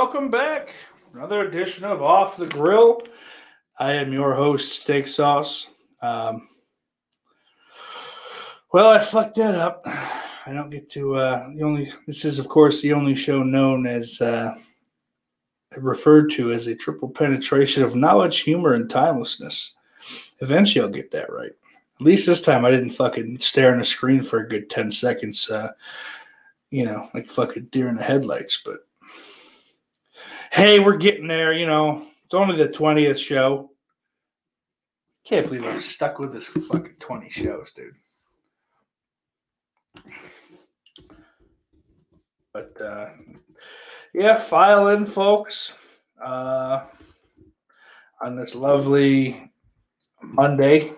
welcome back. Another edition of Off the Grill. I am your host, Steak Sauce. Um, well, I fucked that up. I don't get to uh, the only. This is, of course, the only show known as uh, referred to as a triple penetration of knowledge, humor, and timelessness. Eventually, I'll get that right. At least this time, I didn't fucking stare on the screen for a good ten seconds. Uh, you know, like fucking deer in the headlights. But hey, we're getting there. You know, it's only the twentieth show. Can't believe I'm stuck with this for fucking twenty shows, dude. But uh, yeah, file in, folks. Uh, on this lovely Monday,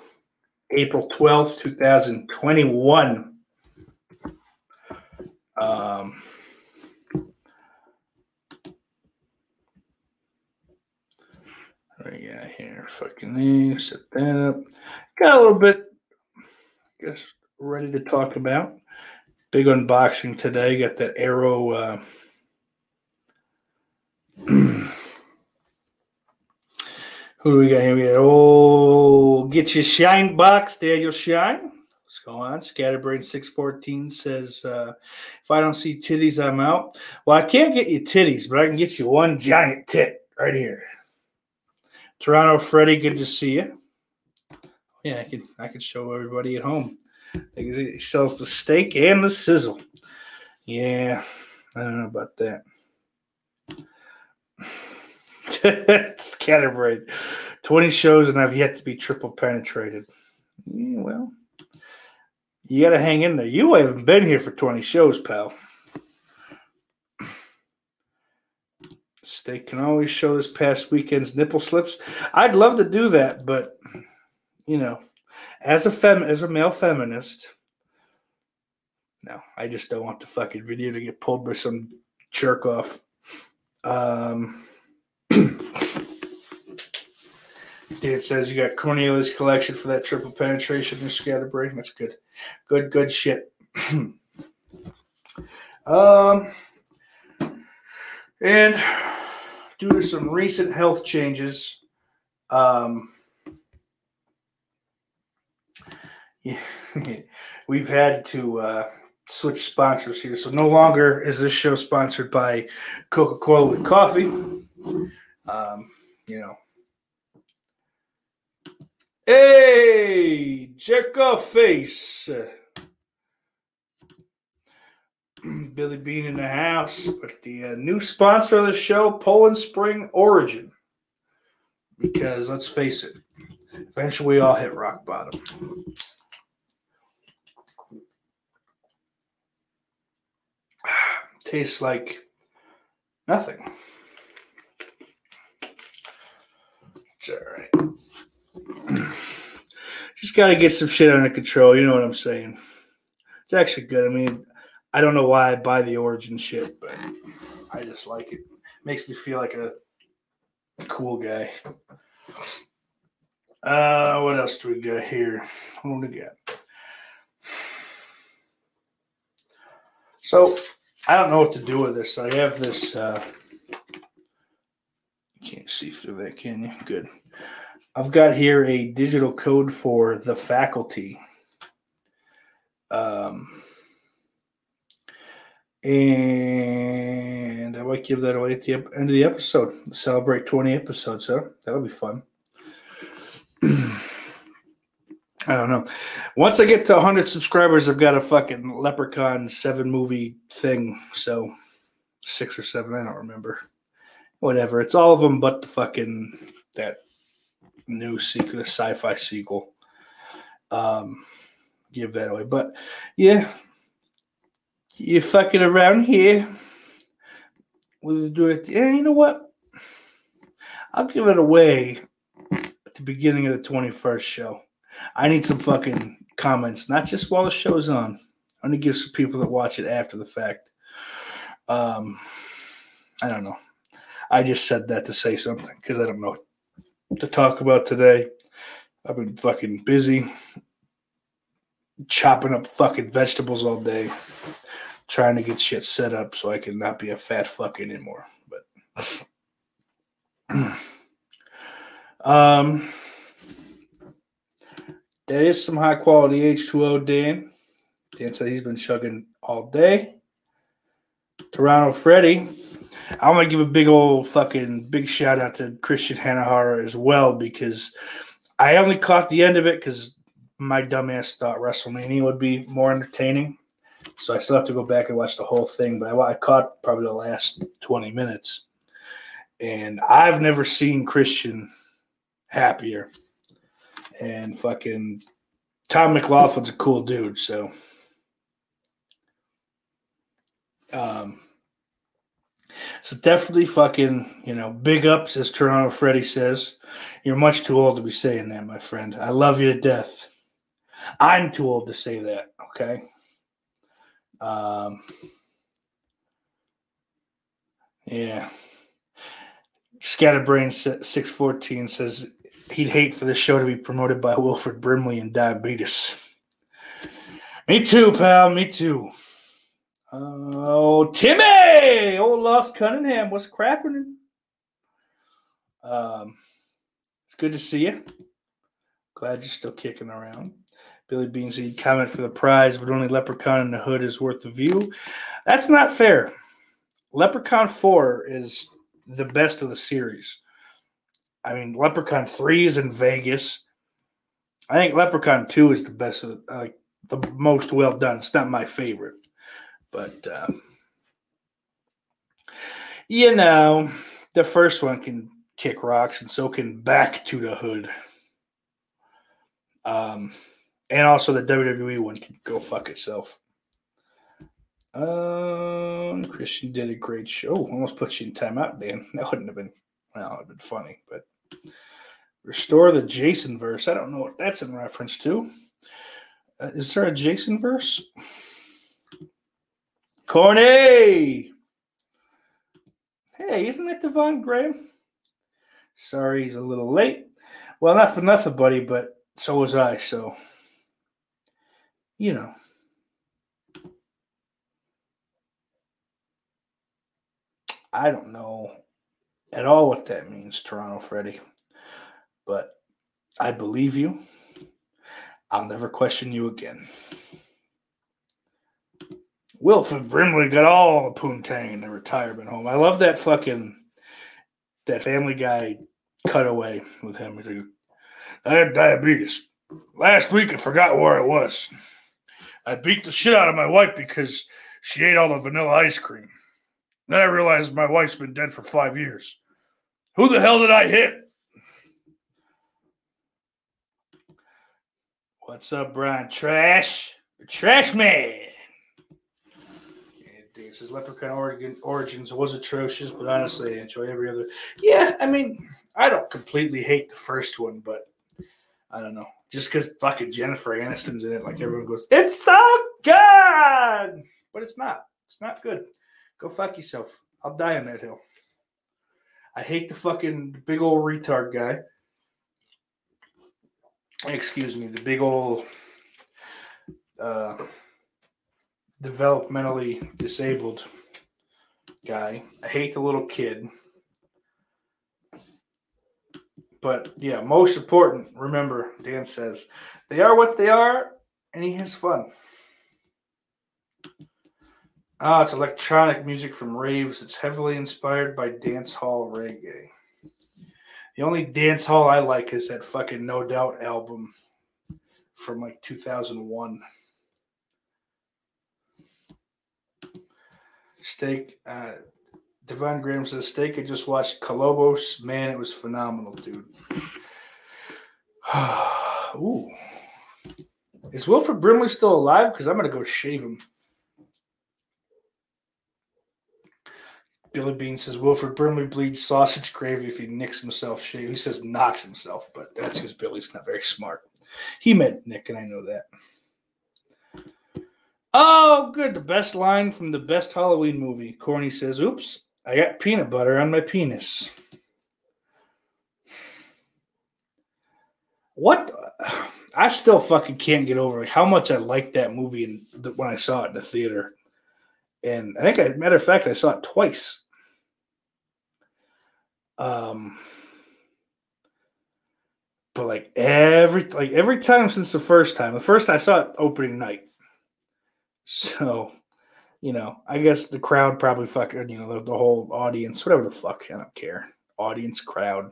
April twelfth, two thousand twenty-one. Um, what do we got here? Fucking these, set that up. Got a little bit, I guess, ready to talk about. Big unboxing today. Got that Arrow. Uh, who do we got here? We got, oh, get your shine box, Daniel Shine. What's going on? Scatterbrain six fourteen says, uh, "If I don't see titties, I'm out." Well, I can't get you titties, but I can get you one giant tit right here. Toronto Freddy, good to see you. Oh, yeah, I can I can show everybody at home. He sells the steak and the sizzle. Yeah, I don't know about that. Scatterbrain, twenty shows and I've yet to be triple penetrated. Yeah, well. You got to hang in there. You haven't been here for 20 shows, pal. Steak can always show this past weekend's nipple slips. I'd love to do that, but you know, as a fem as a male feminist, no, I just don't want the fucking video to get pulled by some jerk off. Um It says you got Cornelius collection for that triple penetration in scatterbrain. That's good. Good, good shit. um and due to some recent health changes, um yeah, we've had to uh switch sponsors here. So no longer is this show sponsored by Coca-Cola with coffee. Um, you know, Hey, check off face. Billy Bean in the house, but the uh, new sponsor of the show, Poland Spring Origin. Because let's face it, Eventually, we all hit rock bottom. Tastes like nothing. It's all right. Just got to get some shit under control. You know what I'm saying? It's actually good. I mean, I don't know why I buy the origin shit, but I just like it. Makes me feel like a cool guy. Uh, what else do we got here? What do we got? So I don't know what to do with this. I have this. Uh, you can't see through that, can you? Good. I've got here a digital code for the faculty. And I might give that away at the end of the episode. Celebrate 20 episodes, huh? That'll be fun. I don't know. Once I get to 100 subscribers, I've got a fucking Leprechaun 7 movie thing. So, six or seven, I don't remember. Whatever. It's all of them but the fucking, that new sequel, sci fi sequel. Um, give that away. But yeah, you fucking around here. We'll do it. Yeah, you know what? I'll give it away at the beginning of the 21st show. I need some fucking comments, not just while the show's on. I'm gonna give some people that watch it after the fact. Um, I don't know. I just said that to say something because I don't know what to talk about today. I've been fucking busy chopping up fucking vegetables all day, trying to get shit set up so I can not be a fat fuck anymore. But um that is some high quality H2O, Dan. Dan said he's been chugging all day. Toronto Freddy. I'm gonna give a big old fucking big shout out to Christian Hanahara as well because I only caught the end of it because my dumbass thought WrestleMania would be more entertaining. So I still have to go back and watch the whole thing, but I, I caught probably the last 20 minutes. And I've never seen Christian happier. And fucking Tom McLoughlin's a cool dude, so um so definitely fucking, you know, big ups as Toronto Freddy says. You're much too old to be saying that, my friend. I love you to death. I'm too old to say that, okay? Um yeah. Scatterbrain six fourteen says he'd hate for the show to be promoted by Wilford Brimley and diabetes. Me too, pal. Me too. Oh, Timmy! Oh, Lost Cunningham. What's crapping? Um, it's good to see you. Glad you're still kicking around. Billy Beans, he comment for the prize, but only Leprechaun in the Hood is worth the view. That's not fair. Leprechaun 4 is the best of the series. I mean, Leprechaun 3 is in Vegas. I think Leprechaun 2 is the best of the, uh, the most well done. It's not my favorite, but um, you know, the first one can kick rocks, and so can Back to the Hood. Um, and also the WWE one can go fuck itself. Um, Christian did a great show. Almost put you in timeout, Dan. That wouldn't have been well, it'd been funny, but restore the Jason verse. I don't know what that's in reference to. Uh, is there a Jason verse? Corny. Hey, isn't that Devon Graham? Sorry, he's a little late. Well, not for nothing, buddy, but so was I. So, you know. I don't know at all what that means, Toronto Freddy. But I believe you. I'll never question you again. Wilford Brimley got all the poontang in the retirement home. I love that fucking that Family Guy cutaway with him. He's like, I had diabetes. Last week I forgot where it was. I beat the shit out of my wife because she ate all the vanilla ice cream. Then I realized my wife's been dead for five years. Who the hell did I hit? What's up, Brian? Trash? Trash man! It says Leprechaun Origin, Origins was atrocious, but honestly, I enjoy every other. Yeah, I mean, I don't completely hate the first one, but I don't know. Just because fucking Jennifer Aniston's in it, like everyone goes, it's so good! But it's not. It's not good. Go fuck yourself. I'll die on that hill. I hate the fucking big old retard guy. Excuse me, the big old uh, developmentally disabled guy. I hate the little kid. But yeah, most important, remember, Dan says, they are what they are, and he has fun. Ah, it's electronic music from raves. It's heavily inspired by dance hall reggae. The only dance hall I like is that fucking No Doubt album from like 2001. Steak, uh, Devon Graham says, Steak, I just watched Kolobos. Man, it was phenomenal, dude. Ooh. Is Wilford Brimley still alive? Because I'm going to go shave him. Billy Bean says Wilford Brimley bleeds sausage gravy if he nicks himself shave. He says knocks himself, but that's because Billy's not very smart. He meant Nick, and I know that. Oh, good. The best line from the best Halloween movie. Corny says, Oops, I got peanut butter on my penis. What? I still fucking can't get over how much I liked that movie when I saw it in the theater. And I think, matter of fact, I saw it twice. Um, but like every like every time since the first time, the first I saw it opening night. So, you know, I guess the crowd probably fucking, you know, the, the whole audience, whatever the fuck, I don't care. Audience, crowd,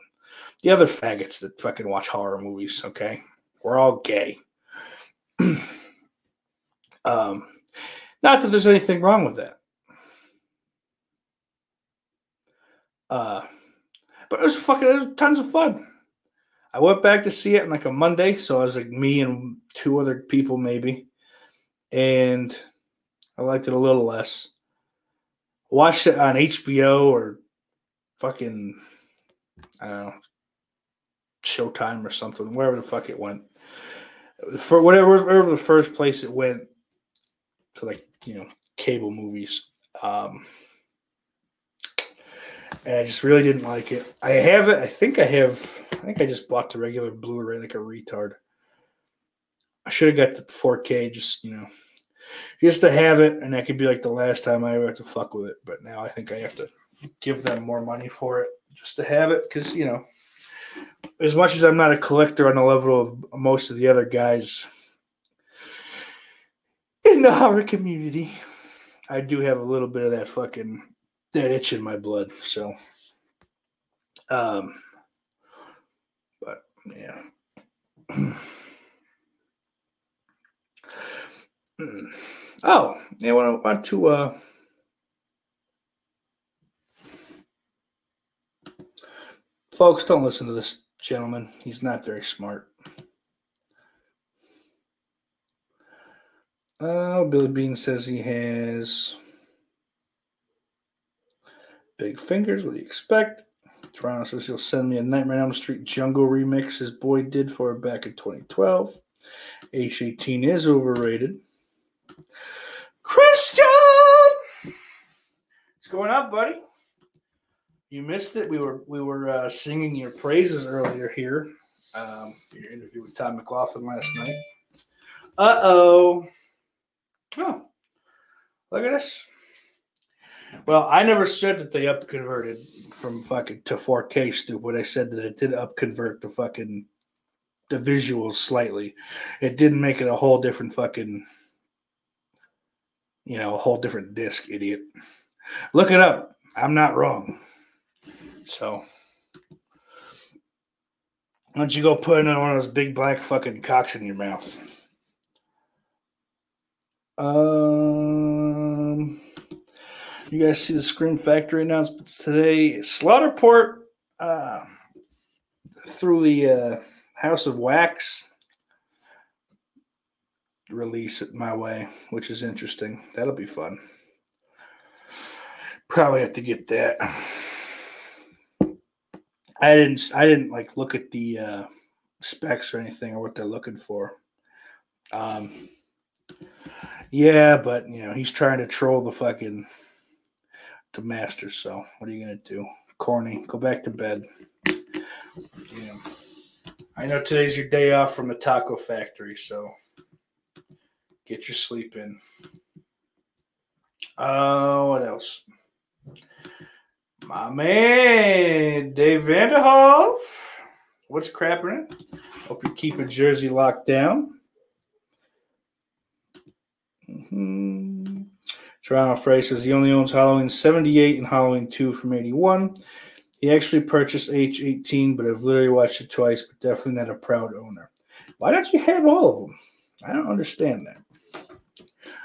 the other faggots that fucking watch horror movies. Okay, we're all gay. um, not that there's anything wrong with that. Uh, but it was fucking it was tons of fun. I went back to see it on like a Monday, so I was like me and two other people maybe, and I liked it a little less. Watched it on HBO or fucking I don't know Showtime or something, wherever the fuck it went. For whatever, wherever the first place it went to, like you know, cable movies. Um, and I just really didn't like it. I have it. I think I have. I think I just bought the regular Blu-ray like a retard. I should have got the 4K, just you know, just to have it, and that could be like the last time I ever have to fuck with it. But now I think I have to give them more money for it just to have it, because you know, as much as I'm not a collector on the level of most of the other guys in the horror community, I do have a little bit of that fucking that itch in my blood. So, um, but yeah. oh, yeah. Want to want to uh. Folks, don't listen to this gentleman. He's not very smart. Oh, Billy Bean says he has big fingers. What do you expect? Toronto says he'll send me a Nightmare on Elm Street Jungle remix his boy did for it back in 2012. H18 is overrated. Christian! What's going on, buddy? You missed it. We were we were uh, singing your praises earlier here. Um, your interview with Tom McLoughlin last night. Uh oh. Oh, look at this. Well, I never said that they up converted from fucking to 4K, stupid. I said that it did up convert the fucking the visuals slightly. It didn't make it a whole different fucking you know, a whole different disc, idiot. Look it up. I'm not wrong. So why don't you go put in one of those big black fucking cocks in your mouth? Um, you guys see the Scream Factory announcements today? Slaughterport uh, through the uh, House of Wax release it my way, which is interesting. That'll be fun. Probably have to get that. I didn't I didn't like look at the uh, specs or anything or what they're looking for. Um, yeah, but you know he's trying to troll the fucking the master. So what are you gonna do? Corny, go back to bed. Know, I know today's your day off from the taco factory, so get your sleep in. Uh, what else? My man, Dave Vanderhoff. What's crapping? Hope you're keeping Jersey locked down. Mm-hmm. Toronto Frey says he only owns Halloween 78 and Halloween 2 from 81. He actually purchased H18, but I've literally watched it twice, but definitely not a proud owner. Why don't you have all of them? I don't understand that.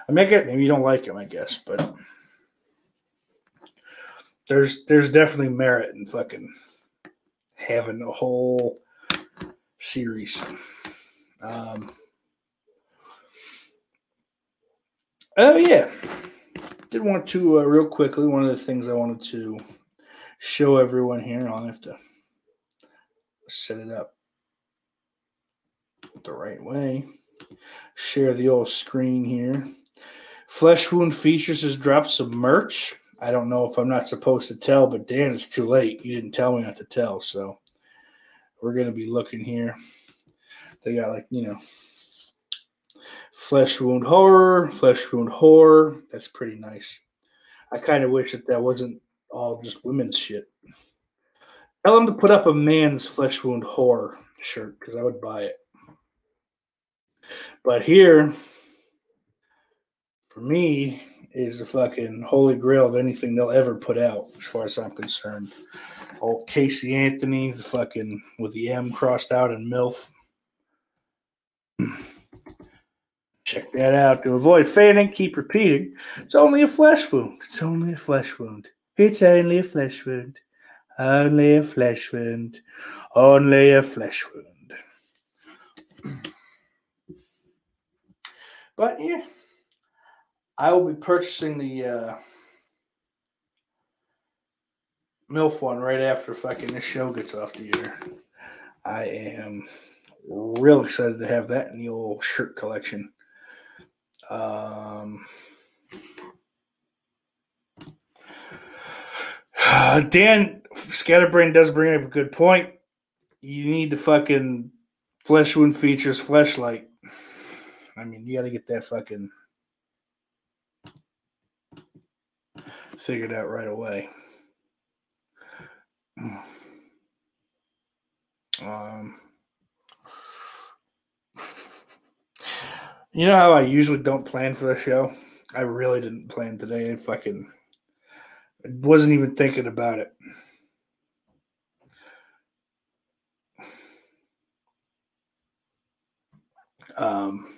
I make it, maybe you don't like them, I guess, but there's there's definitely merit in fucking having a whole series. Um, oh yeah, did want to uh, real quickly. One of the things I wanted to show everyone here. I'll have to set it up the right way. Share the old screen here. Flesh Wound Features has dropped some merch. I don't know if I'm not supposed to tell, but Dan, it's too late. You didn't tell me not to tell, so we're gonna be looking here. They got like you know, flesh wound horror, flesh wound horror. That's pretty nice. I kind of wish that that wasn't all just women's shit. Tell them to put up a man's flesh wound horror shirt because I would buy it. But here, for me, is the fucking holy grail of anything they'll ever put out, as far as I'm concerned. Old Casey Anthony, the fucking with the M crossed out and MILF. Check that out. To avoid fading, keep repeating. It's only a flesh wound. It's only a flesh wound. It's only a flesh wound. Only a flesh wound. Only a flesh wound. But yeah, I will be purchasing the uh, MILF one right after fucking this show gets off the air. I am real excited to have that in the old shirt collection. Um, Dan Scatterbrain does bring up a good point. You need the fucking flesh wound features flashlight. I mean, you got to get that fucking figured out right away. Um, you know how I usually don't plan for the show? I really didn't plan today. I fucking wasn't even thinking about it. Um,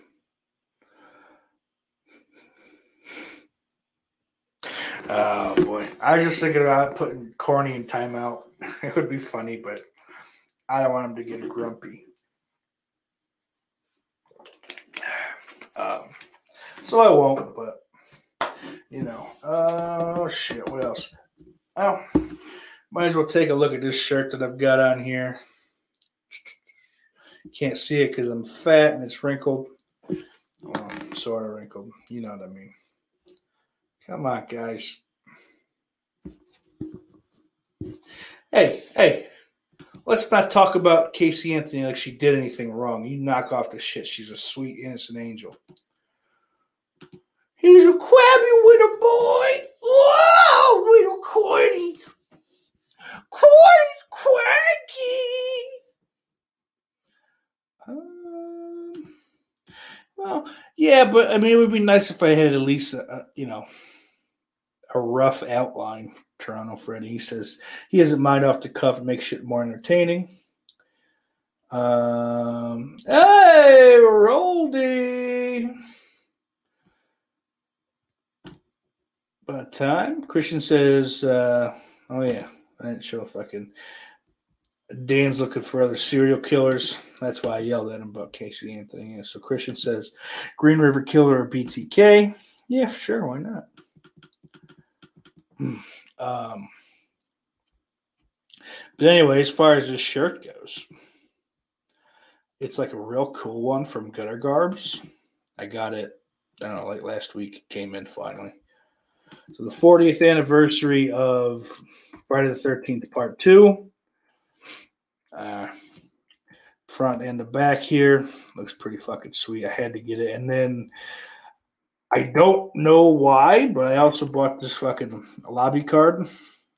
oh boy, I was just thinking about putting Corny in timeout. It would be funny, but I don't want him to get grumpy. Um, so I won't, but you know, oh shit, what else? Oh, might as well take a look at this shirt that I've got on here. Can't see it because I'm fat and it's wrinkled. Well, sort of wrinkled. You know what I mean. Come on, guys. Hey, hey, let's not talk about Casey Anthony like she did anything wrong. You knock off the shit. She's a sweet, innocent angel. He's a crabby little boy. Whoa, little Corny. Corny's cranky. Um, well, yeah, but I mean, it would be nice if I had at least, a, you know, a rough outline. Toronto Freddy. He says he doesn't mind off the cuff, makes shit more entertaining. Um, hey, Roldy. About time. Christian says, uh, oh yeah, I didn't show fucking Dan's looking for other serial killers. That's why I yelled at him about Casey Anthony. So Christian says Green River Killer or BTK. Yeah, sure, why not? Um, but anyway, as far as this shirt goes, it's like a real cool one from Gutter Garbs. I got it, I don't know, like last week. It came in finally. So the 40th anniversary of Friday the 13th, Part 2. Uh, front and the back here looks pretty fucking sweet. I had to get it. And then I don't know why, but I also bought this fucking lobby card.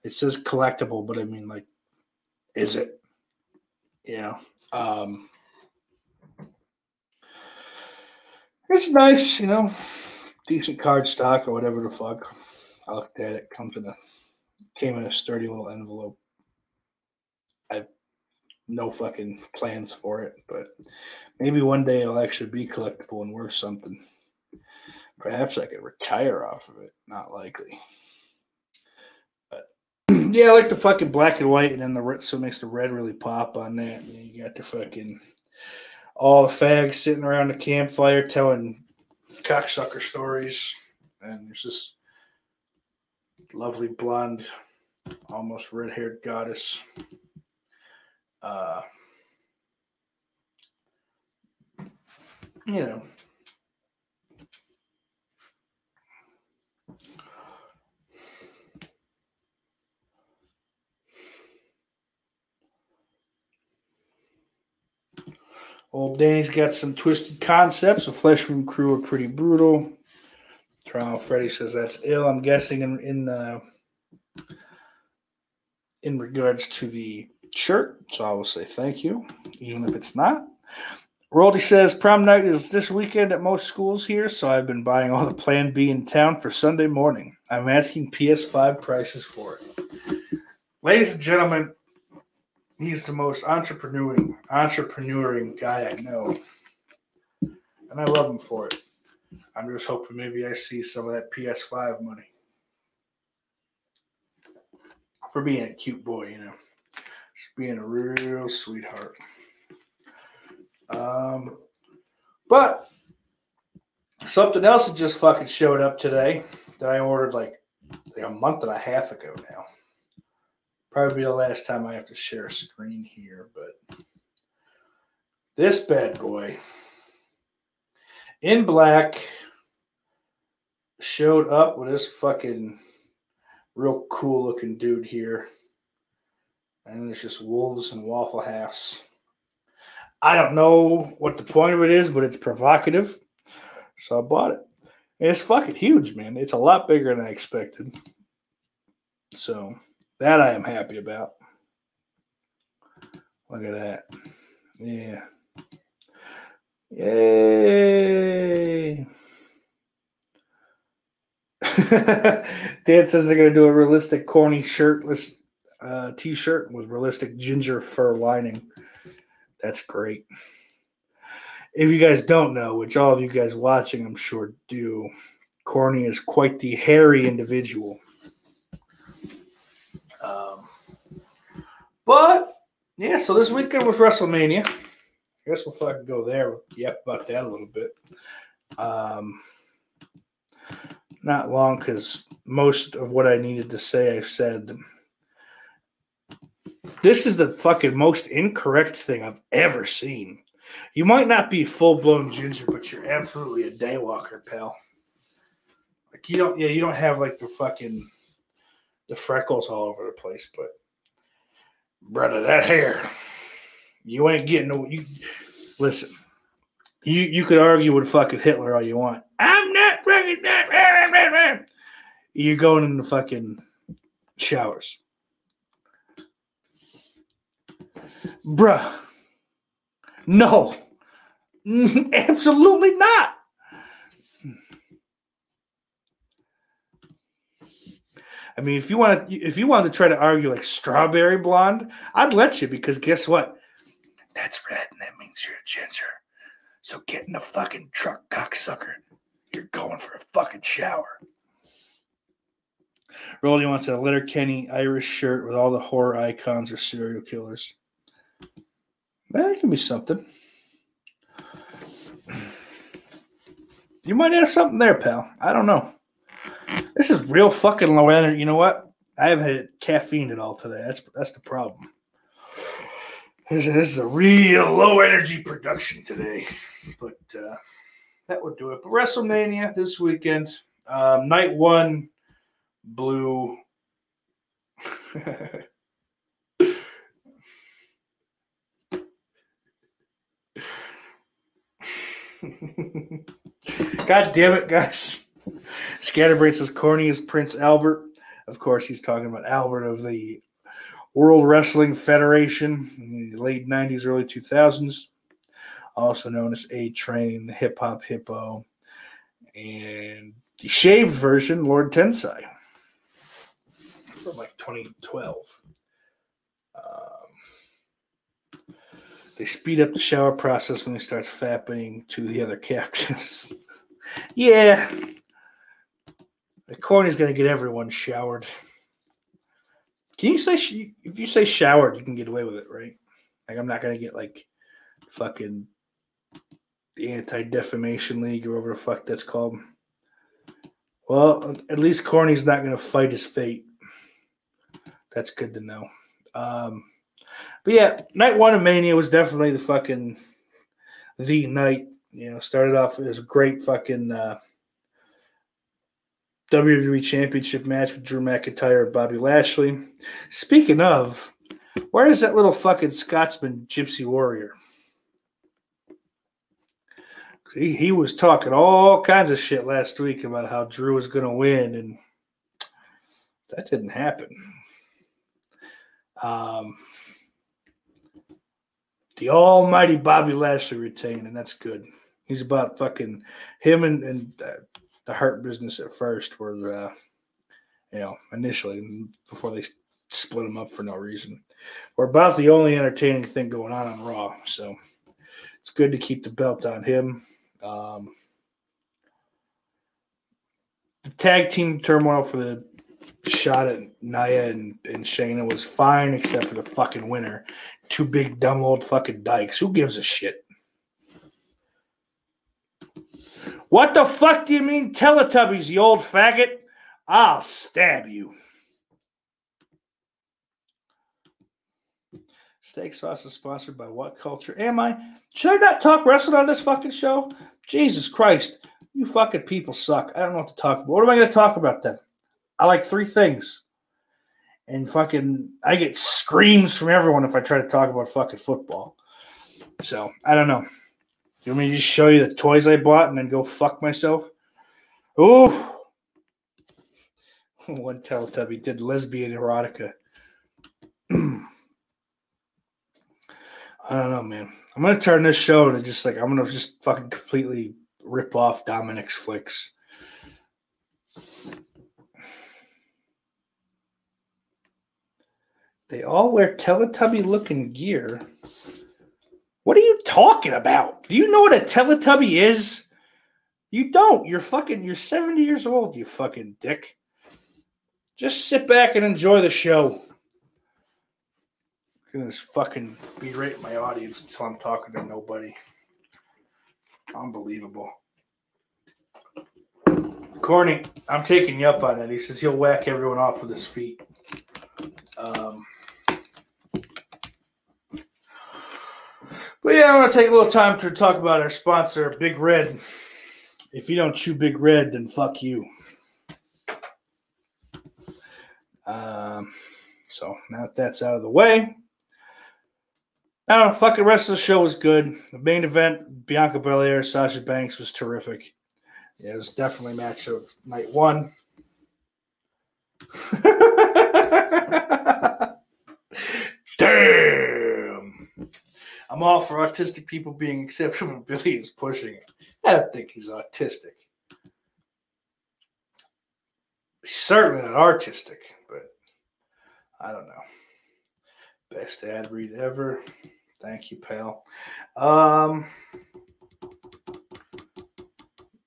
It says collectible, but I mean, like, is it? Yeah. Um, it's nice, you know, decent card stock or whatever the fuck. I looked at it. Comes in a came in a sturdy little envelope. I have no fucking plans for it, but maybe one day it'll actually be collectible and worth something. Perhaps I could retire off of it. Not likely. But yeah, I like the fucking black and white, and then the red, so it makes the red really pop on that. Know, you got the fucking all the fags sitting around the campfire telling cocksucker stories, and there's this lovely blonde, almost red-haired goddess. Uh, you know, Old Danny's got some twisted concepts. The Flesh Wound crew are pretty brutal. Toronto Freddy says that's ill. I'm guessing in in uh, in regards to the shirt. So I will say thank you, even if it's not. Roldie says prom night is this weekend at most schools here, so I've been buying all the Plan B in town for Sunday morning. I'm asking PS5 prices for it. Ladies and gentlemen, he's the most entrepreneuring entrepreneuring guy I know, and I love him for it. I'm just hoping maybe I see some of that PS5 money for being a cute boy, you know, just being a real sweetheart. Um, but something else that just fucking showed up today that I ordered like, like a month and a half ago now. Probably the last time I have to share a screen here, but this bad boy in black showed up with this fucking real cool looking dude here. And it's just wolves and waffle halves. I don't know what the point of it is, but it's provocative. So I bought it. And it's fucking huge, man. It's a lot bigger than I expected. So that I am happy about. Look at that. Yeah. Yay. Dan says they're going to do a realistic, corny shirtless uh, t shirt with realistic ginger fur lining. That's great. If you guys don't know, which all of you guys watching, I'm sure, do, Corny is quite the hairy individual. But yeah, so this weekend was WrestleMania. I guess we'll fucking go there. Yep, about that a little bit. Um, not long because most of what I needed to say I've said. This is the fucking most incorrect thing I've ever seen. You might not be full blown ginger, but you're absolutely a daywalker, pal. Like you don't, yeah, you don't have like the fucking the freckles all over the place, but brother, that hair, you ain't getting no. You listen. You you could argue with fucking Hitler all you want. I'm not fucking that. You're going in the fucking showers, bruh. No, absolutely not. I mean, if you want to, if you wanted to try to argue like strawberry blonde, I'd let you because guess what? That's red, and that means you're a ginger. So get in the fucking truck, cocksucker. You're going for a fucking shower. Rolly wants a Letterkenny Irish shirt with all the horror icons or serial killers. That can be something. You might have something there, pal. I don't know. This is real fucking low energy. You know what? I haven't had caffeine at all today. That's that's the problem. This, is- this is a real low energy production today, but uh, that would do it. But WrestleMania this weekend, um, night one, blue. God damn it, guys. Scatterbrain's as corny as Prince Albert. Of course, he's talking about Albert of the World Wrestling Federation in the late 90s, early 2000s. Also known as A Train, the Hip Hop Hippo, and the shaved version, Lord Tensai, from like 2012. Um, they speed up the shower process when they start fapping to the other captives. yeah. The corny's going to get everyone showered. Can you say, sh- if you say showered, you can get away with it, right? Like, I'm not going to get like fucking the Anti Defamation League or whatever the fuck that's called. Well, at least Corny's not going to fight his fate. That's good to know. Um, but yeah, night one of Mania was definitely the fucking the night. You know, started off as a great fucking uh, WWE Championship match with Drew McIntyre and Bobby Lashley. Speaking of, where is that little fucking Scotsman Gypsy Warrior? He, he was talking all kinds of shit last week about how Drew was going to win, and that didn't happen. Um, the almighty Bobby Lashley retained, and that's good. He's about fucking him and, and uh, the heart business at first were, uh, you know, initially before they split them up for no reason. We're about the only entertaining thing going on on Raw, so it's good to keep the belt on him. Um, the tag team turmoil for the shot at Nia and, and Shayna was fine, except for the fucking winner. Two big dumb old fucking dykes. Who gives a shit? What the fuck do you mean Teletubbies, you old faggot? I'll stab you. Steak sauce is sponsored by what culture? Am I? Should I not talk wrestling on this fucking show? Jesus Christ. You fucking people suck. I don't know what to talk about. What am I going to talk about then? I like three things. And fucking, I get screams from everyone if I try to talk about fucking football. So, I don't know. You want me to just show you the toys I bought and then go fuck myself? Ooh. One Teletubby did lesbian erotica. I don't know, man. I'm gonna turn this show to just like I'm gonna just fucking completely rip off Dominic's flicks. They all wear Teletubby looking gear. What are you talking about? Do you know what a Teletubby is? You don't. You're fucking, you're 70 years old, you fucking dick. Just sit back and enjoy the show. I'm gonna just fucking berate my audience until I'm talking to nobody. Unbelievable. Corny, I'm taking you up on that. He says he'll whack everyone off with his feet. Um, but yeah, I want to take a little time to talk about our sponsor, Big Red. If you don't chew Big Red, then fuck you. Um, so now that that's out of the way, I don't know. Fuck the rest of the show was good. The main event, Bianca Belair, Sasha Banks was terrific. Yeah, it was definitely match of night one. Damn. I'm all for autistic people being accepted when Billy is pushing it. I don't think he's autistic. He's certainly not artistic, but I don't know. Best ad read ever. Thank you, pal. Um,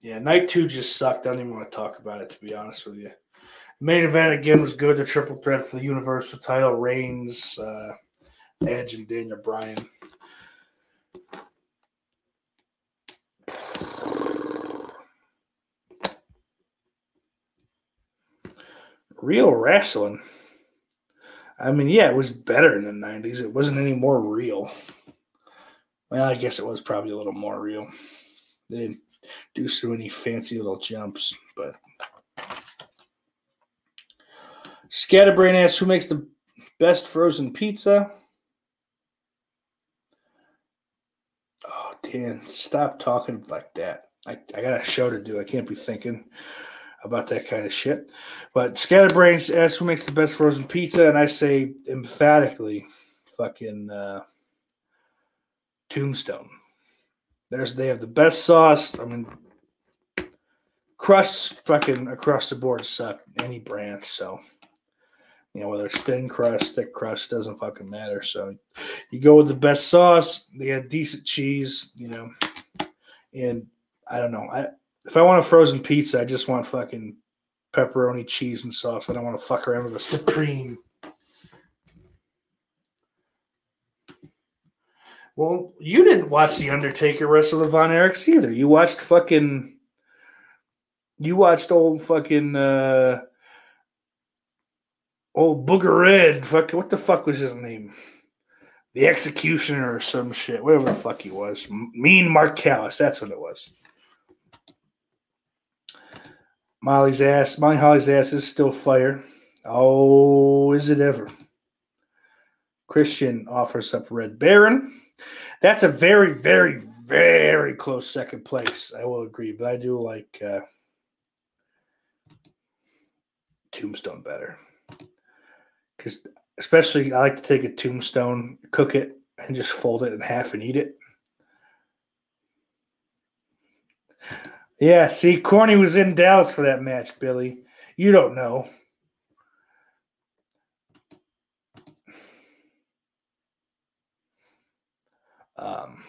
yeah, night two just sucked. I don't even want to talk about it, to be honest with you. Main event again was good. The triple threat for the Universal title: Reigns, uh, Edge, and Daniel Bryan. Real wrestling. I mean, yeah, it was better in the 90s. It wasn't any more real. Well, I guess it was probably a little more real. They didn't do so many fancy little jumps, but Scatterbrain asks who makes the best frozen pizza. Oh, Dan, stop talking like that. I, I got a show to do. I can't be thinking about that kind of shit. But Scatterbrains asks who makes the best frozen pizza, and I say emphatically, fucking uh, Tombstone. There's they have the best sauce. I mean, crusts fucking across the board suck any brand. So you know whether it's thin crust, thick crust, doesn't fucking matter. So you go with the best sauce. They got decent cheese. You know, and I don't know. I if I want a frozen pizza, I just want fucking pepperoni, cheese, and sauce. I don't want to fuck around with a supreme. Well, you didn't watch The Undertaker wrestle the Von Erichs either. You watched fucking. You watched old fucking. uh Old Booger Red. Fuck, what the fuck was his name? The Executioner or some shit. Whatever the fuck he was. Mean Mark Callous. That's what it was. Molly's ass. Molly Holly's ass is still fire. Oh, is it ever? Christian offers up Red Baron. That's a very, very, very close second place. I will agree, but I do like uh, Tombstone better because, especially, I like to take a Tombstone, cook it, and just fold it in half and eat it. Yeah, see, Corny was in Dallas for that match, Billy. You don't know. Um,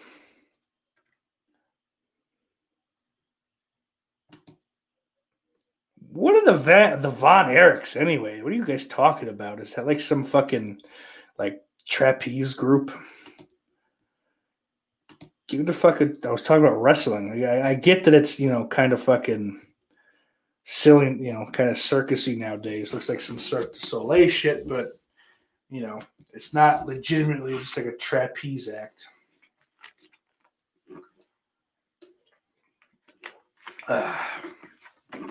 what are the Van, the Von Erichs anyway? What are you guys talking about? Is that like some fucking like trapeze group? Give the fucking. I was talking about wrestling. I, I get that it's you know kind of fucking silly, you know, kind of circusy nowadays. Looks like some Cirque du Soleil shit, but you know, it's not legitimately just like a trapeze act. Uh,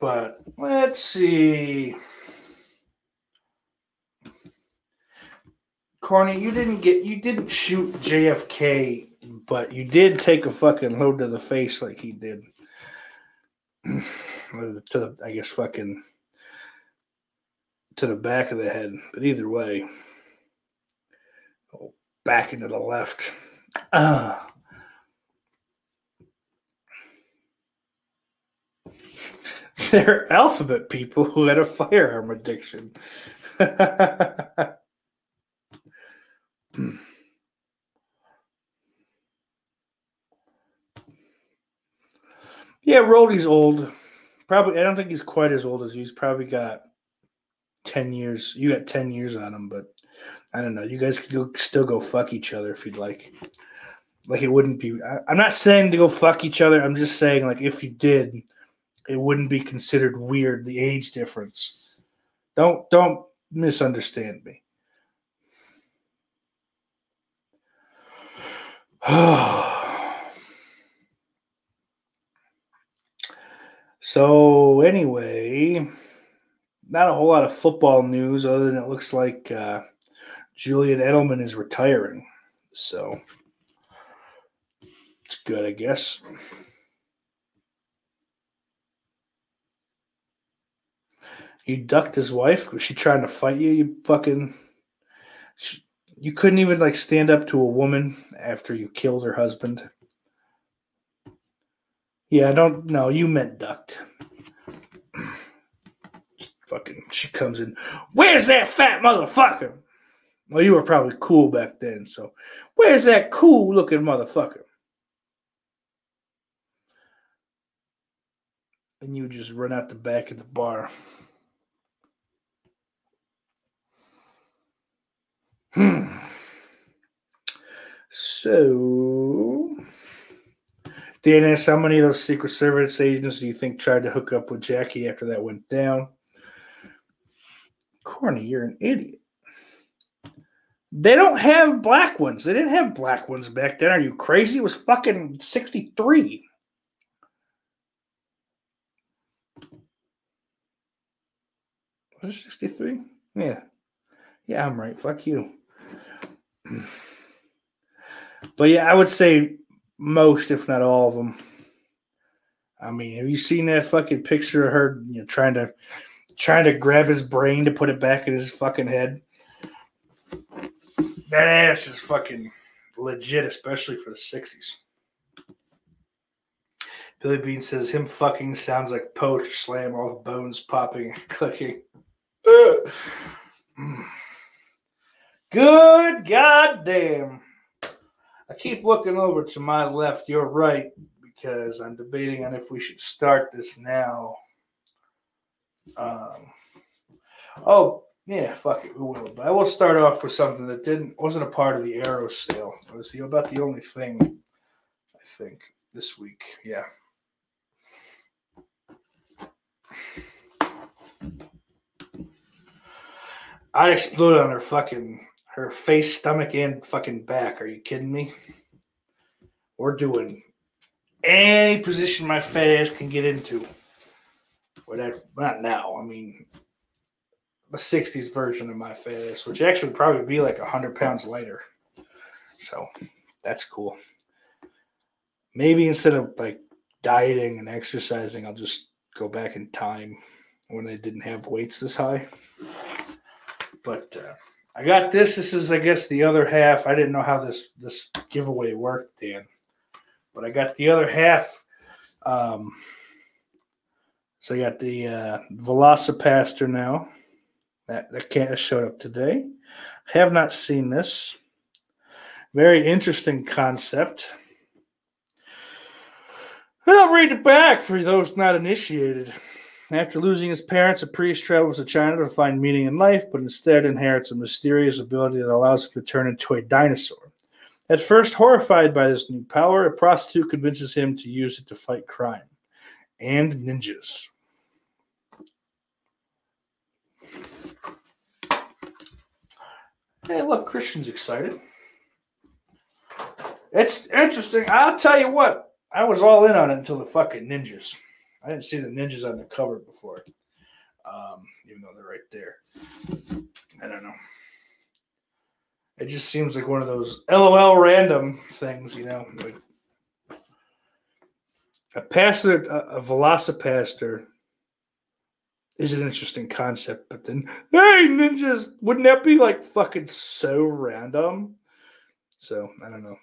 but let's see. Corny, you didn't get you didn't shoot JFK, but you did take a fucking load to the face like he did. to the I guess fucking to the back of the head. But either way. Oh, back into the left. Ah. They're alphabet people who had a firearm addiction. yeah, Roldy's old. Probably, I don't think he's quite as old as you. He's probably got 10 years. You got 10 years on him, but I don't know. You guys could go, still go fuck each other if you'd like. Like, it wouldn't be. I, I'm not saying to go fuck each other. I'm just saying, like, if you did, it wouldn't be considered weird, the age difference. Don't don't misunderstand me. so anyway, not a whole lot of football news other than it looks like uh, Julian Edelman is retiring. So it's good, I guess. You ducked his wife. Was she trying to fight you? You fucking. You couldn't even like stand up to a woman after you killed her husband. Yeah, I don't know. You meant ducked. fucking. She comes in. Where's that fat motherfucker? Well, you were probably cool back then. So, where's that cool looking motherfucker? And you just run out the back of the bar. So, DNS, how many of those Secret Service agents do you think tried to hook up with Jackie after that went down? Corny, you're an idiot. They don't have black ones. They didn't have black ones back then. Are you crazy? It was fucking 63. Was it 63? Yeah. Yeah, I'm right. Fuck you. But yeah, I would say most, if not all of them. I mean, have you seen that fucking picture of her, you know, trying to trying to grab his brain to put it back in his fucking head? That ass is fucking legit, especially for the '60s. Billy Bean says him fucking sounds like poetry slam, all the bones popping and clicking. Good goddamn. I keep looking over to my left, your right, because I'm debating on if we should start this now. Um, oh, yeah, fuck it, we will. But I will start off with something that didn't wasn't a part of the Arrow sale. It was about the only thing I think this week. Yeah. I'd explode on her fucking her face, stomach, and fucking back. Are you kidding me? We're doing any position my fat ass can get into. Whatever, not now. I mean, the '60s version of my fat ass, which actually would probably be like hundred pounds lighter. So that's cool. Maybe instead of like dieting and exercising, I'll just go back in time when they didn't have weights this high. But uh, I got this. This is, I guess, the other half. I didn't know how this this giveaway worked, Dan, but I got the other half. Um, so I got the uh, VelociPastor now. That that can't showed up today. Have not seen this. Very interesting concept. And I'll read it back for those not initiated. After losing his parents, a priest travels to China to find meaning in life, but instead inherits a mysterious ability that allows him to turn into a dinosaur. At first horrified by this new power, a prostitute convinces him to use it to fight crime and ninjas. Hey, look, Christian's excited. It's interesting. I'll tell you what, I was all in on it until the fucking ninjas. I didn't see the ninjas on the cover before, um, even though they're right there. I don't know. It just seems like one of those LOL random things, you know. Like a pastor, a, a VelociPastor is an interesting concept, but then, hey, ninjas, wouldn't that be like fucking so random? So I don't know.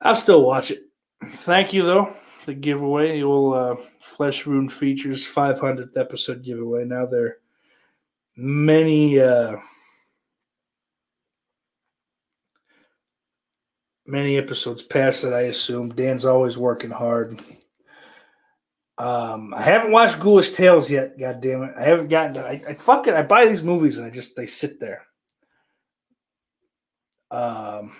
I'll still watch it. Thank you though the giveaway, the old uh, Flesh Wound Features 500th episode giveaway. Now there are many, uh, many episodes past that, I assume. Dan's always working hard. Um, I haven't watched Ghoulish Tales yet. God damn it! I haven't gotten. To, I, I fucking I buy these movies and I just they sit there. Um,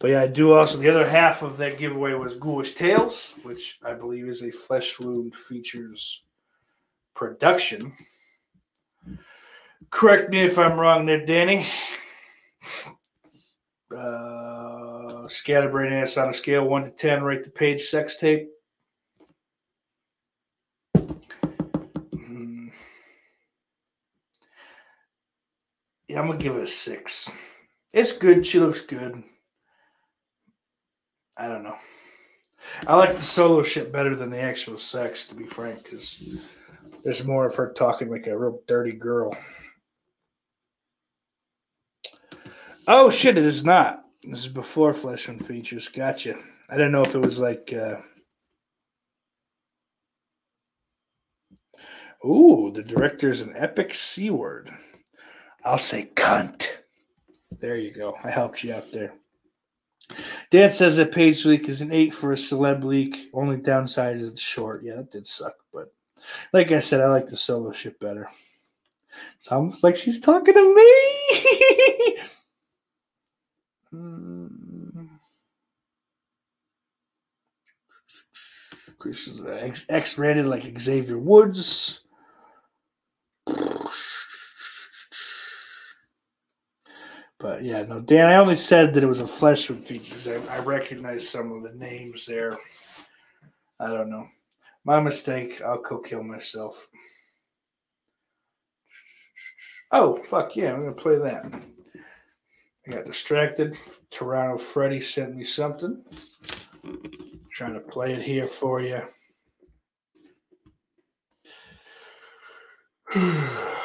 but yeah, I do also. The other half of that giveaway was Ghoulish Tales, which I believe is a Flesh Wound Features production. Correct me if I'm wrong there, Danny. Uh, Scatterbrain ass on a scale 1 to 10, rate the Paige sex tape. Hmm. Yeah, I'm going to give it a 6. It's good. She looks good. I don't know. I like the solo shit better than the actual sex, to be frank, because there's more of her talking like a real dirty girl. Oh shit! It is not. This is before Flesh Wound Features. Gotcha. I didn't know if it was like. Uh... Ooh, the director's an epic c word. I'll say cunt. There you go. I helped you out there. Dan says that Paige leak is an eight for a celeb leak. Only downside is it's short. Yeah, that did suck. But like I said, I like the solo ship better. It's almost like she's talking to me. Hmm. X rated like Xavier Woods. But yeah, no, Dan, I only said that it was a Flesh Wound feature because I, I recognize some of the names there. I don't know. My mistake. I'll go kill myself. Oh, fuck yeah, I'm going to play that. I got distracted. Toronto Freddy sent me something. trying to play it here for you.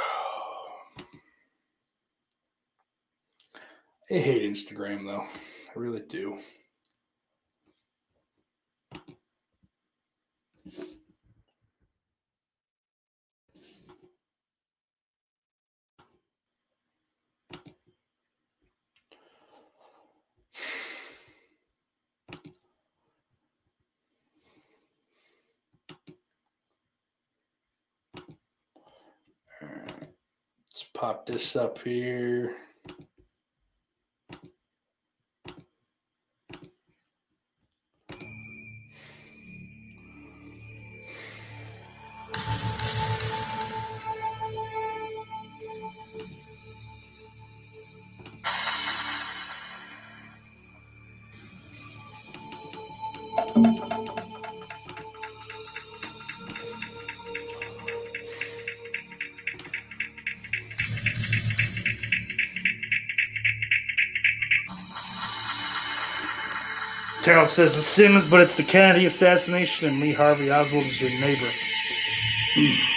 I hate Instagram though. I really do. Let's pop this up here. Carol says the Sims, but it's the Kennedy assassination, and Lee Harvey Oswald is your neighbor. Whoa!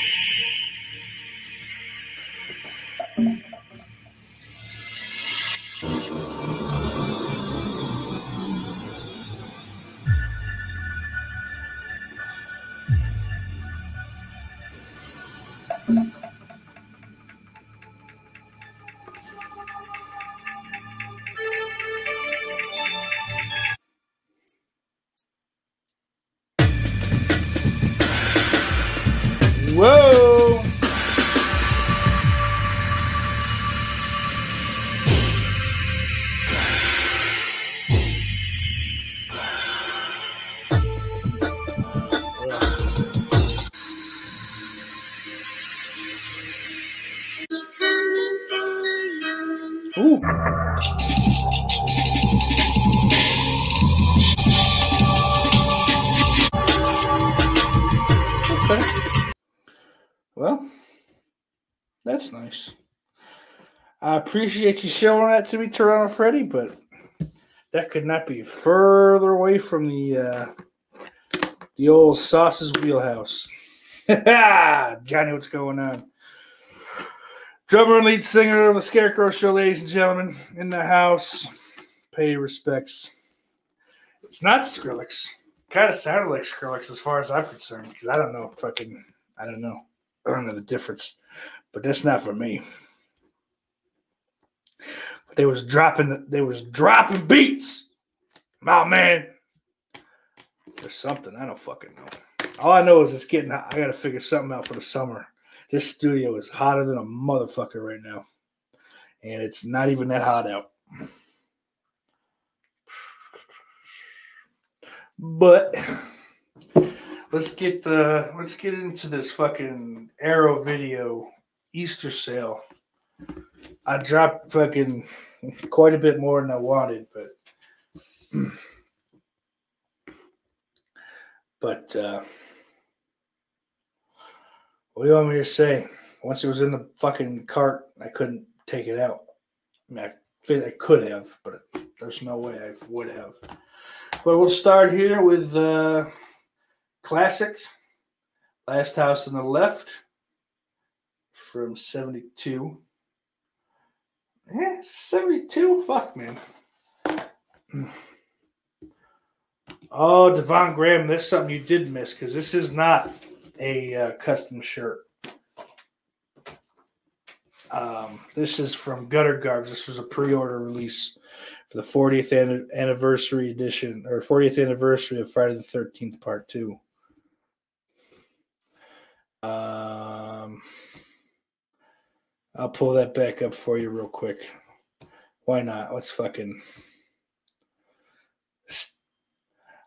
Appreciate you showing that to me, Toronto Freddy, but that could not be further away from the uh, the old sauce's wheelhouse. Johnny, what's going on? Drummer and lead singer of the Scarecrow Show, ladies and gentlemen, in the house. Pay respects. It's not Skrillex. Kind of sounded like Skrillex as far as I'm concerned, because I don't know fucking I don't know. I don't know the difference. But that's not for me. They was dropping they was dropping beats. My man. There's something. I don't fucking know. All I know is it's getting hot. I gotta figure something out for the summer. This studio is hotter than a motherfucker right now. And it's not even that hot out. But let's get uh let's get into this fucking Arrow video Easter sale. I dropped fucking quite a bit more than I wanted, but but uh what do you want me to say? Once it was in the fucking cart, I couldn't take it out. I mean, I, I could have, but there's no way I would have. But we'll start here with uh, classic Last House on the Left from 72. Yeah, 72? Fuck, man. Oh, Devon Graham, there's something you did miss because this is not a uh, custom shirt. Um, this is from Gutter Garbs. This was a pre-order release for the 40th an- anniversary edition or 40th anniversary of Friday the 13th Part Two. Um, I'll pull that back up for you real quick. Why not? Let's fucking.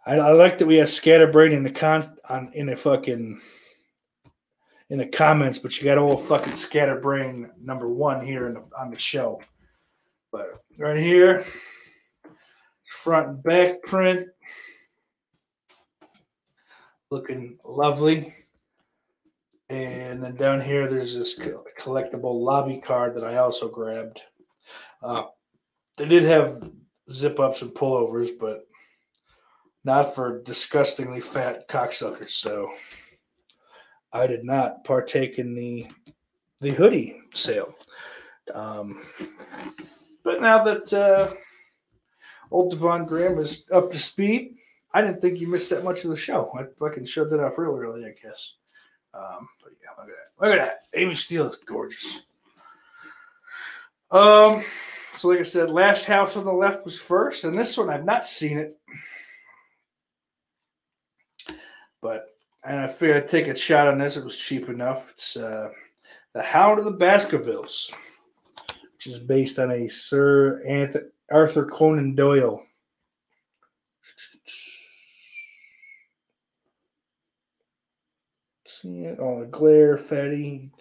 I, I like that we have scatterbrain in the con on in a fucking in the comments, but you got old fucking scatterbrain number one here in the, on the show. But right here, front and back print, looking lovely. And then down here, there's this collectible lobby card that I also grabbed. Uh, they did have zip ups and pullovers, but not for disgustingly fat cocksuckers. So I did not partake in the the hoodie sale. Um, but now that uh, old Devon Graham is up to speed, I didn't think you missed that much of the show. I fucking showed that off real early, I guess. Um, but yeah, look at that. Look at that. Amy Steele is gorgeous. Um, so like I said, last house on the left was first, and this one I've not seen it. But and I figured I'd take a shot on this. It was cheap enough. It's uh, the Hound of the Baskervilles, which is based on a Sir Arthur Conan Doyle. See it? All the glare, fatty.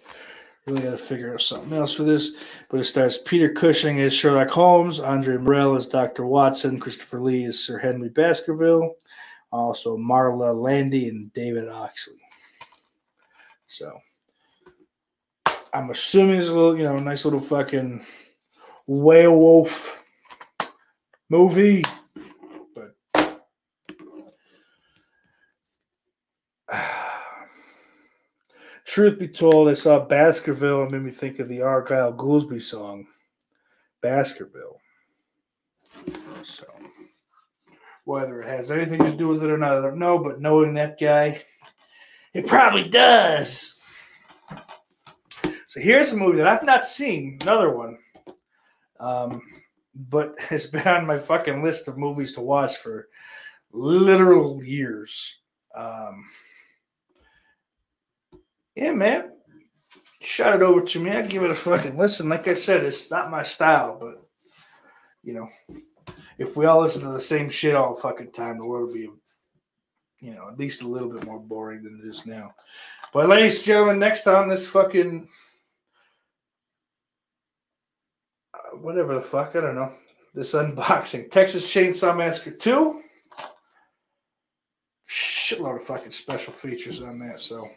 Really got to figure out something else for this. But it stars Peter Cushing as Sherlock Holmes, Andre Morell as Dr. Watson, Christopher Lee as Sir Henry Baskerville, also Marla Landi and David Oxley. So I'm assuming it's a little, you know, nice little fucking werewolf movie. Truth be told, I saw Baskerville and made me think of the Argyle Goolsby song, Baskerville. So whether it has anything to do with it or not, I don't know. But knowing that guy, it probably does. So here's a movie that I've not seen, another one, um, but it's been on my fucking list of movies to watch for literal years. Um, yeah, man, shot it over to me. I give it a fucking listen. Like I said, it's not my style, but you know, if we all listen to the same shit all fucking time, the world would be, you know, at least a little bit more boring than it is now. But, ladies and gentlemen, next on this fucking uh, whatever the fuck, I don't know, this unboxing Texas Chainsaw Massacre 2. Shitload of fucking special features on that, so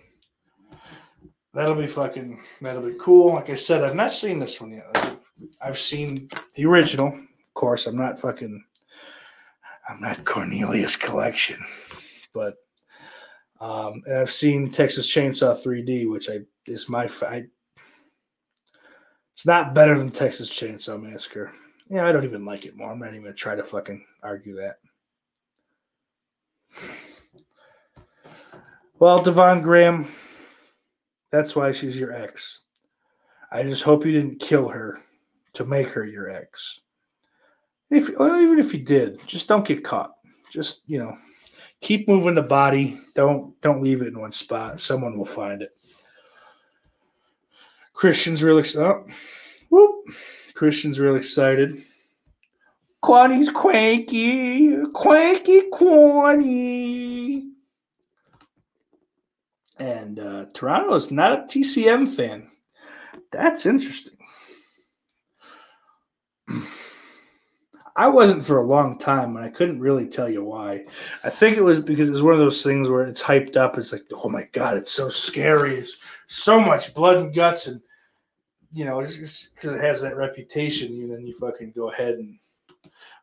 that'll be fucking, that'll be cool. Like I said, I've not seen this one yet. I've seen the original, of course. I'm not fucking, I'm not Cornelius Collection, but um, and I've seen Texas Chainsaw 3D, which I is my I, it's not better than Texas Chainsaw Massacre. Yeah, I don't even like it more. I'm not even gonna try to fucking argue that. Well, Devon Graham, that's why she's your ex. I just hope you didn't kill her to make her your ex. If even if you did, just don't get caught. Just you know, keep moving the body. Don't don't leave it in one spot. Someone will find it. Christian's real excited. Oh, whoop. Christian's real excited. Quanny's quanky, quanky Quanny. And uh, Toronto is not a TCM fan. That's interesting. I wasn't for a long time, and I couldn't really tell you why. I think it was because it's one of those things where it's hyped up. It's like, oh my god, it's so scary. It's so much blood and guts, and you know, because it has that reputation. And then you fucking go ahead and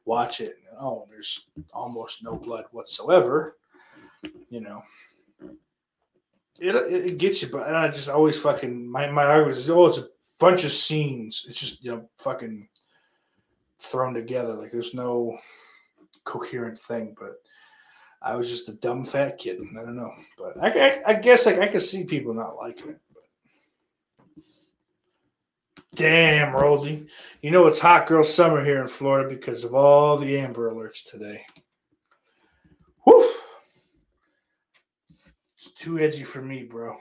watch it. And, oh, there's almost no blood whatsoever. You know, it, it, gets you, but and I just always fucking my my argument is oh, it's a bunch of scenes. It's just you know fucking thrown together. Like there's no coherent thing. But I was just a dumb fat kid. I don't know, but I, I, I guess like I could see people not liking it. But. Damn, Roldy. You know it's hot girl summer here in Florida because of all the Amber Alerts today. Whew. It's too edgy for me, bro.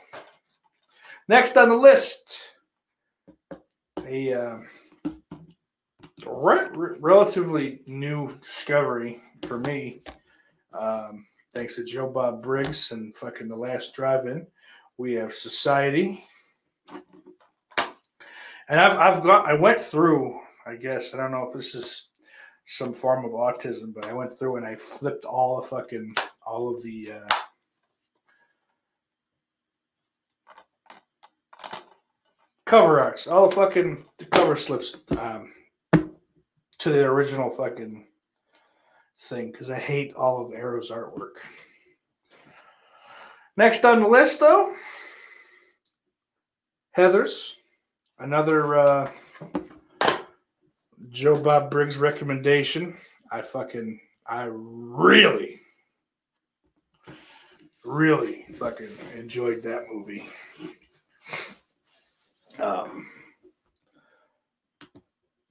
Next on the list, a uh, re- re- relatively new discovery for me. Um, thanks to Joe Bob Briggs and fucking the last drive-in, we have Society, and I've I've got I went through. I guess. I don't know if this is some form of autism, but I went through and I flipped all the fucking all of the uh, cover arts, all the fucking the cover slips um, to the original fucking thing because I hate all of Arrow's artwork. Next on the list, though, Heather's, another uh, Joe Bob Briggs recommendation. I fucking, I really, really fucking enjoyed that movie. Um,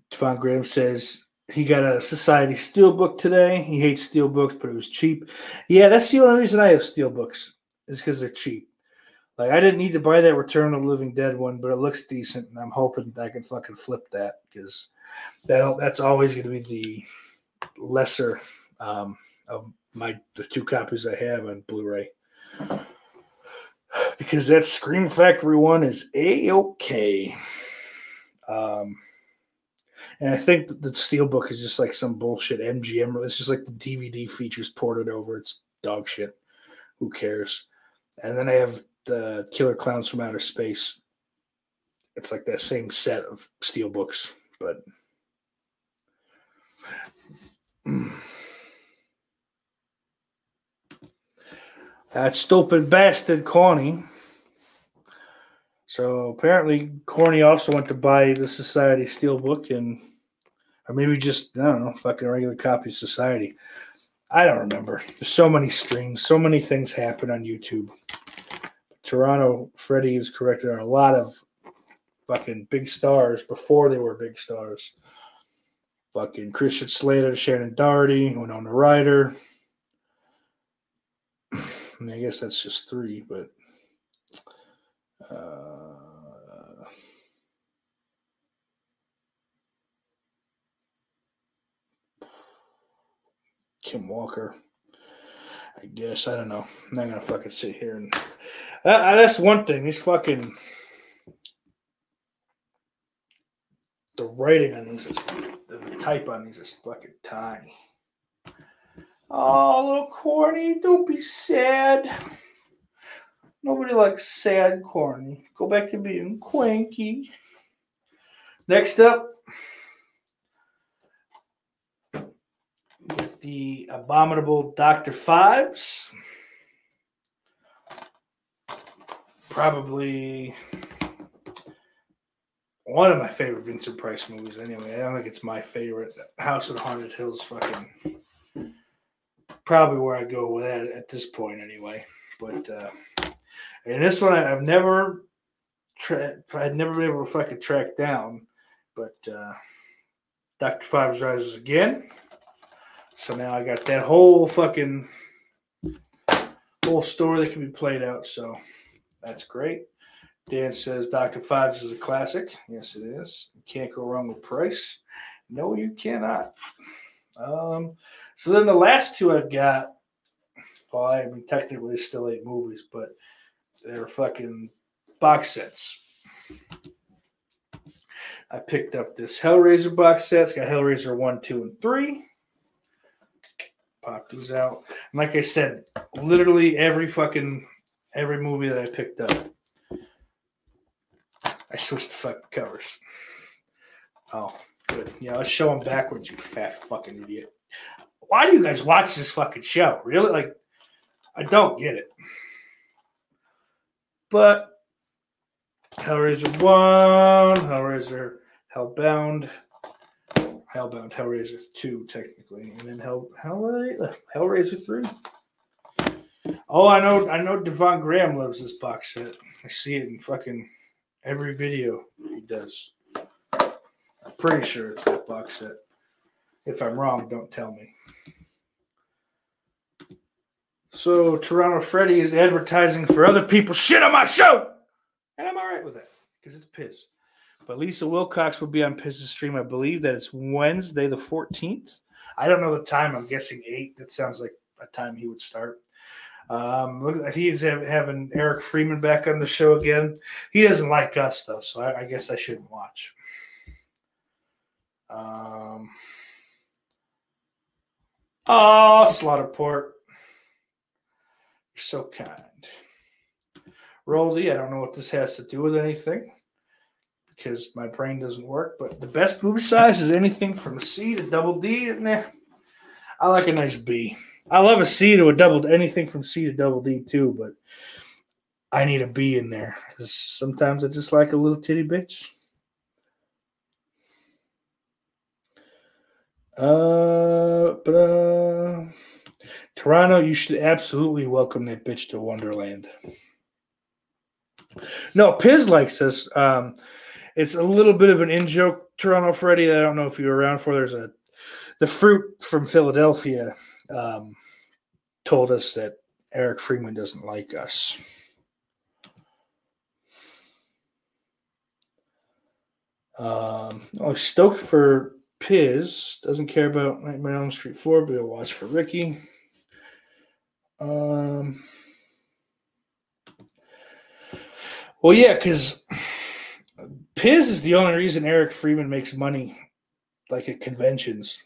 Devon Graham says he got a Society Steelbook today. He hates Steelbooks, but it was cheap. Yeah, that's the only reason I have Steelbooks is because they're cheap. Like I didn't need to buy that Return of the Living Dead one, but it looks decent, and I'm hoping I can fucking flip that because that that's always going to be the lesser um, of my the two copies I have on Blu-ray because that Scream Factory one is a okay. Um, and I think the Steelbook is just like some bullshit MGM. It's just like the DVD features ported over. It's dog shit. Who cares? And then I have the Killer Clowns from Outer Space. It's like that same set of Steelbooks, but. That stupid bastard Corny. So apparently, Corny also went to buy the Society Steelbook and, or maybe just I don't know, fucking regular copy of Society. I don't remember. There's so many streams, so many things happen on YouTube. Toronto Freddy is correct. There are a lot of fucking big stars before they were big stars. Fucking Christian Slater, Shannen Doherty, Winona Ryder. I, mean, I guess that's just three, but uh, Kim Walker. I guess I don't know. I'm not gonna fucking sit here and uh, that's one thing. These fucking the writing on these is the type on these is fucking tiny. Oh, little corny, don't be sad. Nobody likes sad corny. Go back to being quanky. Next up, the abominable Dr. Phibes. Probably one of my favorite Vincent Price movies, anyway. I don't think it's my favorite. House of the Haunted Hills, fucking probably where I go with that at this point, anyway. But uh, and this one I, have never, tra- I'd never been able to fucking track down. But uh, Doctor Phibes rises again. So now I got that whole fucking whole story that can be played out. So that's great. Dan says Dr. Phibes is a classic. Yes, it is. You can't go wrong with Price. No, you cannot. Um, so then the last two I've got, well, I mean, technically still eight movies, but they're fucking box sets. I picked up this Hellraiser box set. It's got Hellraiser 1, 2, and 3. Pop these out. And like I said, literally every fucking every movie that I picked up, I switched the fucking covers. Oh, good. Yeah, let's show them backwards, you fat fucking idiot. Why do you guys watch this fucking show? Really? Like, I don't get it. But Hellraiser 1, Hellraiser Hellbound, Hellbound, Hellraiser 2, technically, and then Hell, Hellraiser, Hellraiser 3. Oh, I know, I know Devon Graham loves this box set. I see it in fucking every video he does. I'm pretty sure it's that box set. If I'm wrong, don't tell me. So Toronto Freddy is advertising for other people's shit on my show. And I'm all right with that because it's piss. But Lisa Wilcox will be on Piz's stream. I believe that it's Wednesday the 14th. I don't know the time. I'm guessing 8. That sounds like a time he would start. Um, look, he's having Eric Freeman back on the show again. He doesn't like us though, so I, I guess I shouldn't watch. Um, oh, Slaughterport. You're so kind. Roldy, I don't know what this has to do with anything because my brain doesn't work, but the best movie size is anything from C to double D. Nah, I like a nice B. I love a C to a double anything from C to double D too, but I need a B in there because sometimes I just like a little titty bitch. Uh, but uh, Toronto, you should absolutely welcome that bitch to Wonderland. No, Piz likes this. Um, it's a little bit of an in joke, Toronto Freddy. I don't know if you were around for. There's a the fruit from Philadelphia um, told us that Eric Freeman doesn't like us. Um, oh, stoked for Piz. Doesn't care about Nightmare on Street 4, but he'll watch for Ricky. Um, well, yeah, because Piz is the only reason Eric Freeman makes money, like at conventions,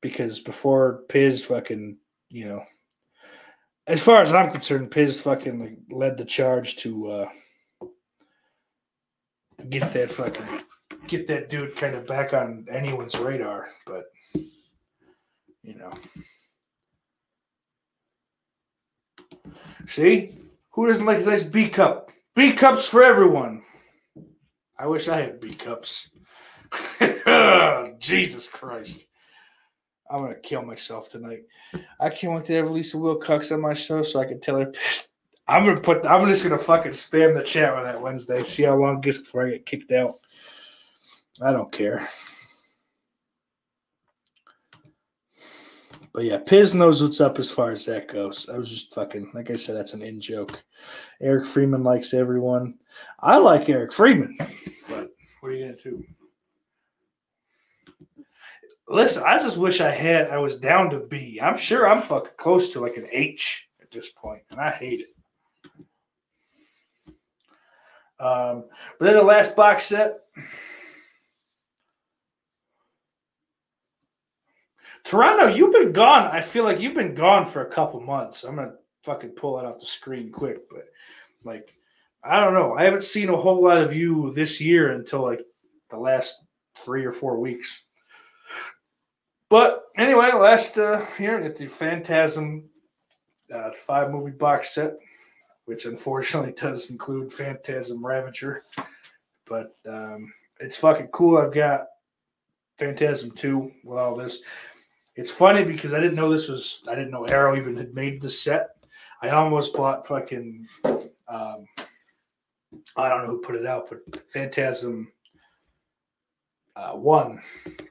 because before Piz fucking, you know, as far as I'm concerned, Piz fucking like led the charge to uh, get that fucking get that dude kind of back on anyone's radar, but you know. See? Who doesn't like a nice B cup? B cups for everyone. I wish I had B cups. Jesus Christ. I'm gonna kill myself tonight. I can't wait to have Lisa Wilcox on my show so I can tell her pissed. I'm gonna put I'm just gonna fucking spam the chat with that Wednesday. See how long it gets before I get kicked out. I don't care. But yeah, Piz knows what's up as far as that goes. I was just fucking, like I said, that's an in joke. Eric Freeman likes everyone. I like Eric Freeman, but what are you gonna do? Listen, I just wish I had. I was down to B. I'm sure I'm fucking close to like an H at this point, and I hate it. Um, but then the last box set. Toronto, you've been gone. I feel like you've been gone for a couple months. I'm gonna fucking pull it off the screen quick, but like, I don't know. I haven't seen a whole lot of you this year until like the last three or four weeks. But anyway, last uh, here at the Phantasm uh, five movie box set, which unfortunately does include Phantasm Ravager, but um, it's fucking cool. I've got Phantasm two with all this. It's funny because I didn't know this was. I didn't know Arrow even had made the set. I almost bought fucking. Um, I don't know who put it out, but Phantasm uh, one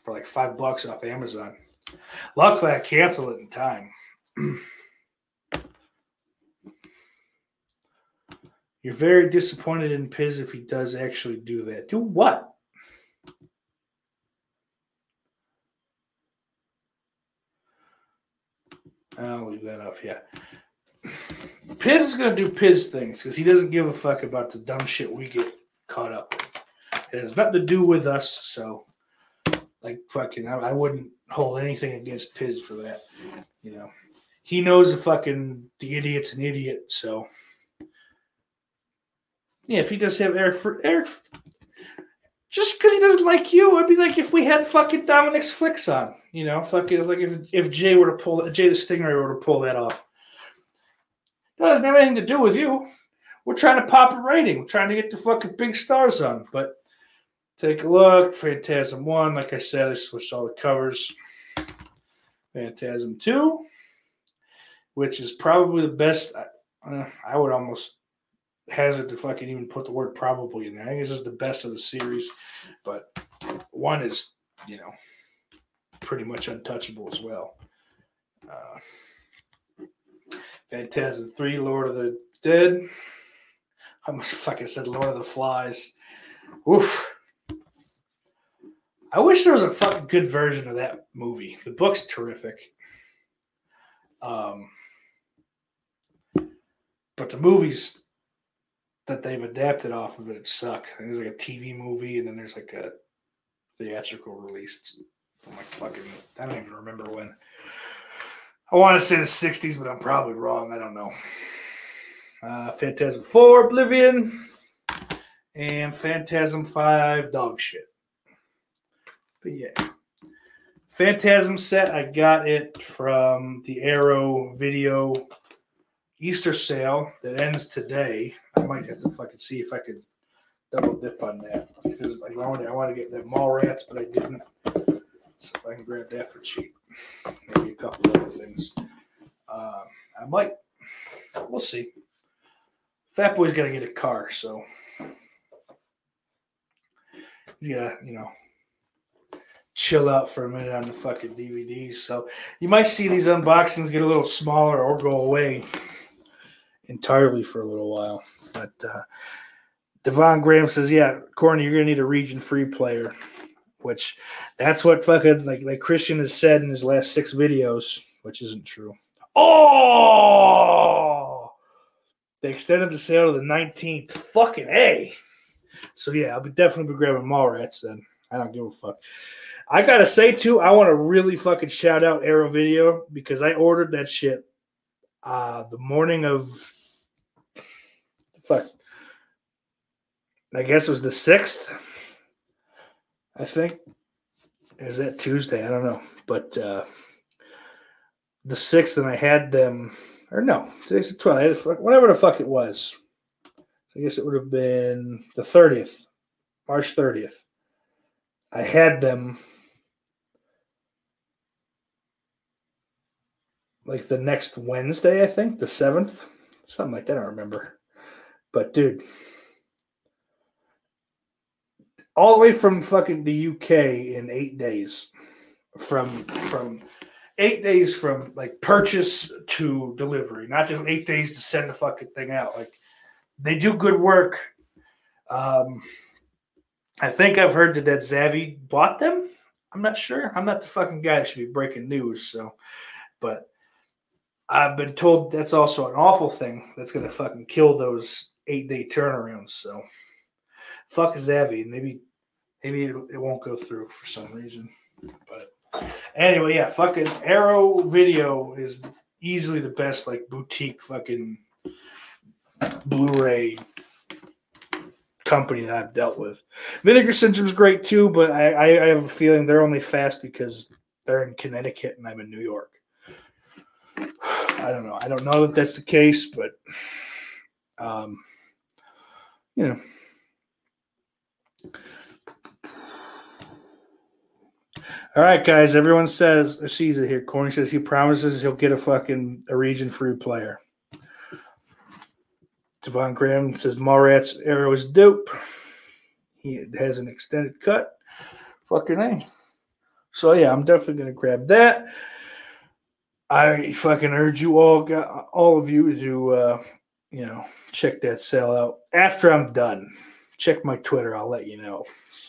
for like five bucks off Amazon. Luckily, I canceled it in time. You're very disappointed in Piz if he does actually do that. Do what? I'll leave that off. Yeah. Piz is to do Piz things because he doesn't give a fuck about the dumb shit we get caught up with. It has nothing to do with us. So, like, fucking, I, I wouldn't hold anything against Piz for that. You know, he knows the fucking, the idiot's an idiot. So, yeah, if he does have Eric, Eric, just because he doesn't like you, it'd be like if we had fucking Dominic's flicks on. You know, fucking like if if Jay were to pull Jay the Stingray were to pull that off. Doesn't have anything to do with you. We're trying to pop a rating. We're trying to get the fucking big stars on. But take a look. Phantasm one, like I said, I switched all the covers. Phantasm two, which is probably the best. Uh, I would almost hazard to fucking even put the word probably in there. I think this is the best of the series, but one is, you know, pretty much untouchable as well. Uh, Phantasm 3, Lord of the Dead. I must fucking said Lord of the Flies. Oof. I wish there was a fucking good version of that movie. The book's terrific. Um, but the movies that they've adapted off of it suck. There's like a TV movie, and then there's like a theatrical release. From like fucking, I don't even remember when. I want to say the 60s, but I'm probably wrong. I don't know. Uh, Phantasm 4, Oblivion, and Phantasm 5, Dog Shit. But yeah. Phantasm set, I got it from the Arrow video Easter sale that ends today. I might have to fucking see if I could double dip on that. Because I wanted, I want to get the Mallrats, but I didn't. So if I can grab that for cheap, maybe a couple other things. Um, I might. We'll see. Fat Boy's got to get a car, so he's got to, you know, chill out for a minute on the fucking DVDs. So you might see these unboxings get a little smaller or go away entirely for a little while. But uh, Devon Graham says, "Yeah, Corny, you're gonna need a region free player." Which that's what fucking like like Christian has said in his last six videos, which isn't true. Oh, they extended the sale to the 19th. Fucking a. So yeah, I'll be definitely be grabbing Mallrats then. I don't give a fuck. I gotta say too, I want to really fucking shout out Arrow Video because I ordered that shit uh the morning of fuck. I guess it was the sixth. I think. Is that Tuesday? I don't know. But uh the sixth, and I had them or no, today's the 12th. Whatever the fuck it was. I guess it would have been the 30th, March 30th. I had them like the next Wednesday, I think, the 7th, something like that. I don't remember. But dude, all the way from fucking the UK in eight days, from from eight days from like purchase to delivery, not just eight days to send the fucking thing out. Like they do good work. Um, I think I've heard that that Zavvi bought them. I'm not sure. I'm not the fucking guy that should be breaking news. So, but I've been told that's also an awful thing that's going to fucking kill those eight day turnarounds. So, fuck Zavvi. Maybe, maybe it, it won't go through for some reason. But anyway, yeah, fucking Arrow Video is easily the best like boutique fucking Blu-ray company that I've dealt with. Vinegar Syndrome's great too, but I, I have a feeling they're only fast because they're in Connecticut and I'm in New York. I don't know. I don't know that that's the case, but um, you know. All right, guys. Everyone says sees it here. Corny says he promises he'll get a fucking a region free player. Devon Graham says Mallrats arrow is dope. He has an extended cut. Fucking A. So yeah, I'm definitely gonna grab that. I fucking urge you all, all of you, to uh, you know check that sale out after I'm done. Check my Twitter. I'll let you know.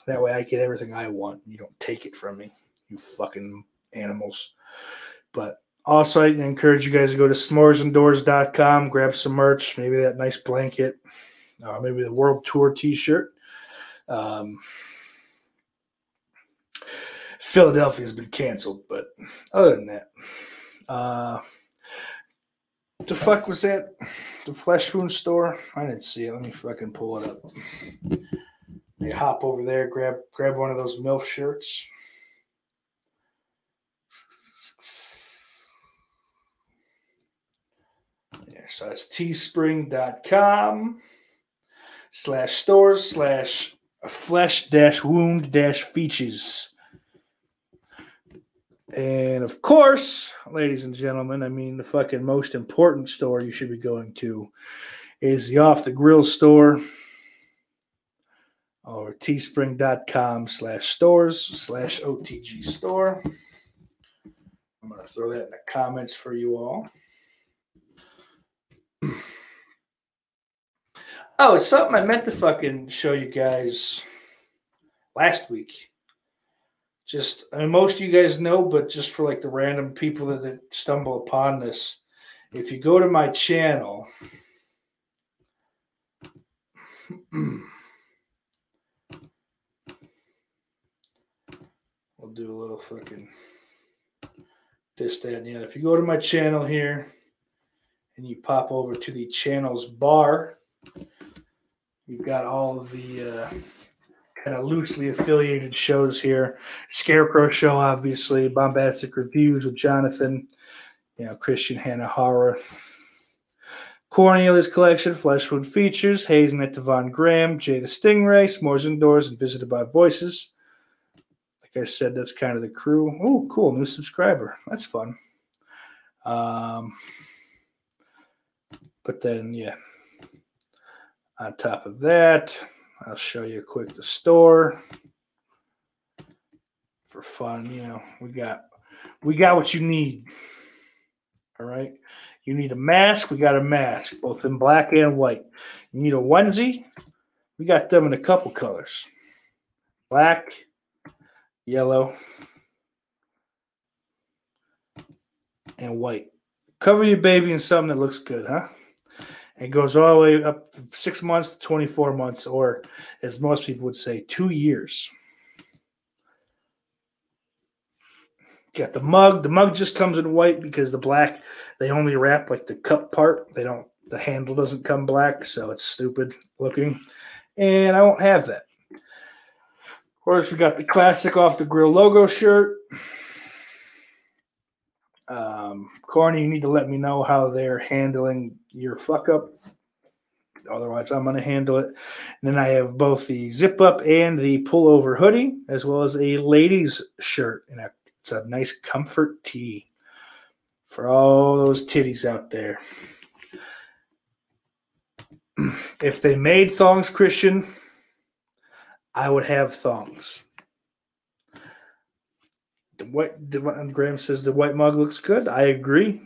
That way, I get everything I want. You don't take it from me, you fucking animals. But also, I encourage you guys to go to s'moresanddoors.com, grab some merch, maybe that nice blanket, uh, maybe the World Tour t shirt. Um, Philadelphia's been canceled, but other than that, uh, the fuck was that? The Flesh Wound store? I didn't see it. Let me fucking pull it up. You hop over there, grab grab one of those MILF shirts. Yeah, so it's teespring.com slash stores slash flesh dash wound dash features. And of course, ladies and gentlemen, I mean, the fucking most important store you should be going to is the Off the Grill store or teespring.com slash stores slash OTG store. I'm going to throw that in the comments for you all. Oh, it's something I meant to fucking show you guys last week. Just, I mean, most of you guys know, but just for like the random people that, that stumble upon this, if you go to my channel, we'll do a little fucking this, that, and the other. If you go to my channel here and you pop over to the channels bar, you've got all the uh, kind of loosely affiliated shows here. Scarecrow Show, obviously, Bombastic Reviews with Jonathan, you know, Christian Hanahara. Cornelius Collection, Flesh Wound Features, Hazelnut Devon Graham, Jay the Stingray, S'mores Indoors, and Visited by Voices. Like I said, that's kind of the crew. Oh, cool, new subscriber. That's fun. Um, but then, yeah, on top of that, I'll show you quick the store for fun. You know, we got we got what you need. All right. You need a mask, we got a mask, both in black and white. You need a onesie, we got them in a couple colors. Black, yellow, and white. Cover your baby in something that looks good, huh? It goes all the way up six months to 24 months, or as most people would say, two years. Got the mug. The mug just comes in white because the black they only wrap like the cup part. They don't. The handle doesn't come black, so it's stupid looking. And I won't have that. Of course, we got the classic off the grill logo shirt. Um, Corny, you need to let me know how they're handling your fuck up. Otherwise, I'm going to handle it. And then I have both the zip up and the pullover hoodie, as well as a ladies' shirt. And it's a nice comfort tee for all those titties out there. If they made thongs, Christian, I would have thongs. The white, the, Graham says the white mug looks good. I agree.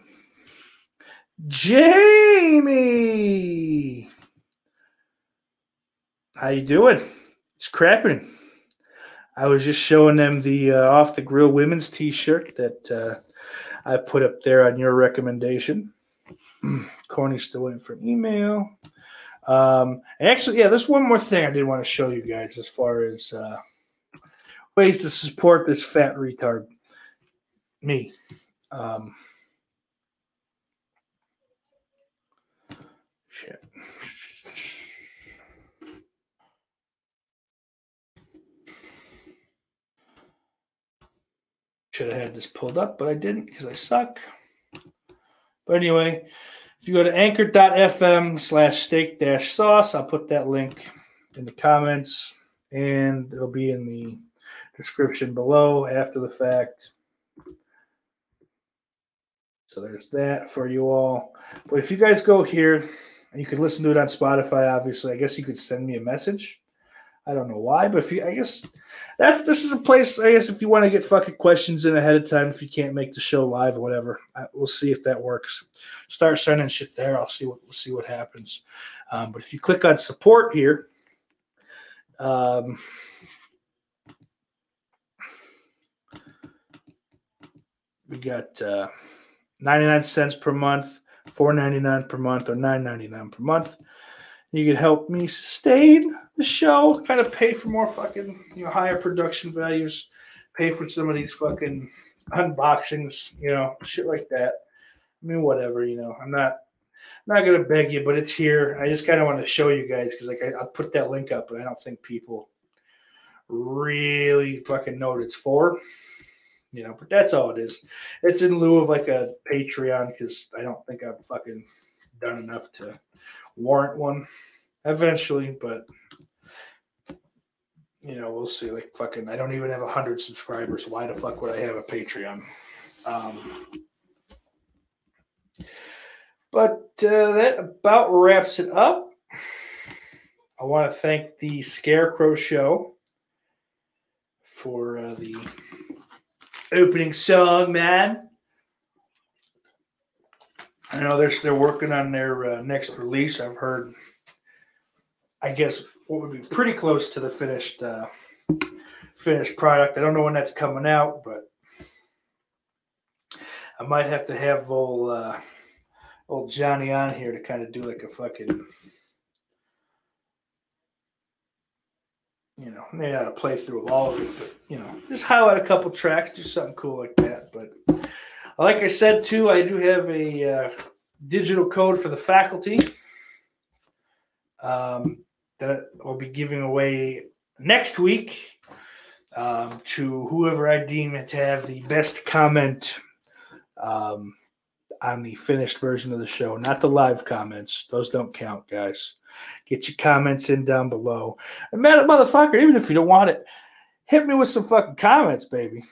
Jamie, how you doing? It's crapping. I was just showing them the uh, off the grill women's T-shirt that uh, I put up there on your recommendation. Corny's still waiting for an email. Um, actually, yeah, there's one more thing I did want to show you guys as far as uh, ways to support this fat retard, me. Um, shit. Should have had this pulled up, but I didn't because I suck. But anyway, if you go to anchor.fm slash steak dash sauce, I'll put that link in the comments and it'll be in the description below after the fact. So there's that for you all. But if you guys go here, you can listen to it on Spotify, obviously. I guess you could send me a message. I don't know why, but if you, I guess that's this is a place. I guess if you want to get fucking questions in ahead of time, if you can't make the show live or whatever, I, we'll see if that works. Start sending shit there. I'll see what we'll see what happens. Um, but if you click on support here, um, we got uh, 99 cents per month, 4.99 per month, or 9.99 per month. You can help me sustain the show, kind of pay for more fucking, you know, higher production values, pay for some of these fucking unboxings, you know, shit like that. I mean, whatever, you know, I'm not not gonna beg you, but it's here. I just kind of want to show you guys because like I, I'll put that link up, but I don't think people really fucking know what it's for. You know, but that's all it is. It's in lieu of like a Patreon because I don't think I've fucking done enough to warrant one eventually, but you know, we'll see. Like fucking, I don't even have a hundred subscribers. Why the fuck would I have a Patreon? Um, but uh, that about wraps it up. I want to thank the Scarecrow Show for uh, the opening song, man. I know they're they're working on their uh, next release. I've heard. I guess what would be pretty close to the finished uh, finished product. I don't know when that's coming out, but I might have to have old uh, old Johnny on here to kind of do like a fucking you know, may not a play through of all of it, but you know, just highlight a couple tracks, do something cool like that. But like I said too, I do have a uh, digital code for the faculty um, that I'll be giving away next week um, to whoever I deem it to have the best comment um, on the finished version of the show, not the live comments. Those don't count, guys. Get your comments in down below. And man, motherfucker, even if you don't want it, hit me with some fucking comments, baby.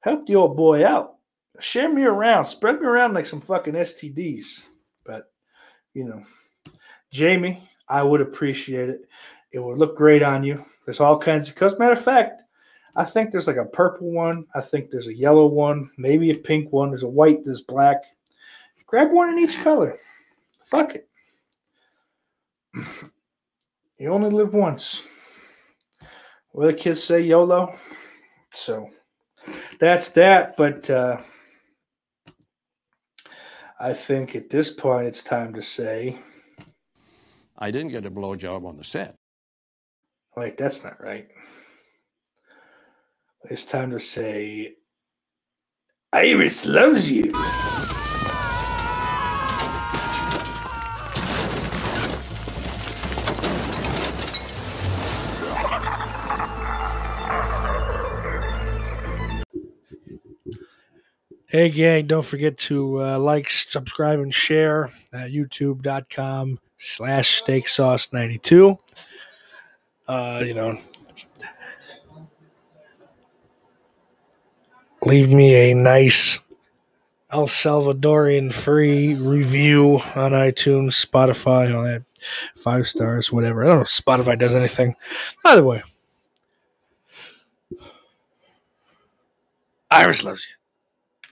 Help the old boy out. Share me around. Spread me around like some fucking STDs. But, you know, Jamie, I would appreciate it. It would look great on you. There's all kinds of because matter of fact, I think there's like a purple one. I think there's a yellow one, maybe a pink one. There's a white, there's black. Grab one in each color. Fuck it. You only live once. What the kids say, YOLO. So that's that. But uh, I think at this point it's time to say, I didn't get a blowjob on the set. wait, that's not right. It's time to say, Iris loves you. Hey, gang, don't forget to uh, like, subscribe, and share at youtube.com slash steak sauce 92. Uh, you know, leave me a nice El Salvadorian free review on iTunes, Spotify, all that. Five stars, whatever. I don't know if Spotify does anything. Either way, Iris loves you.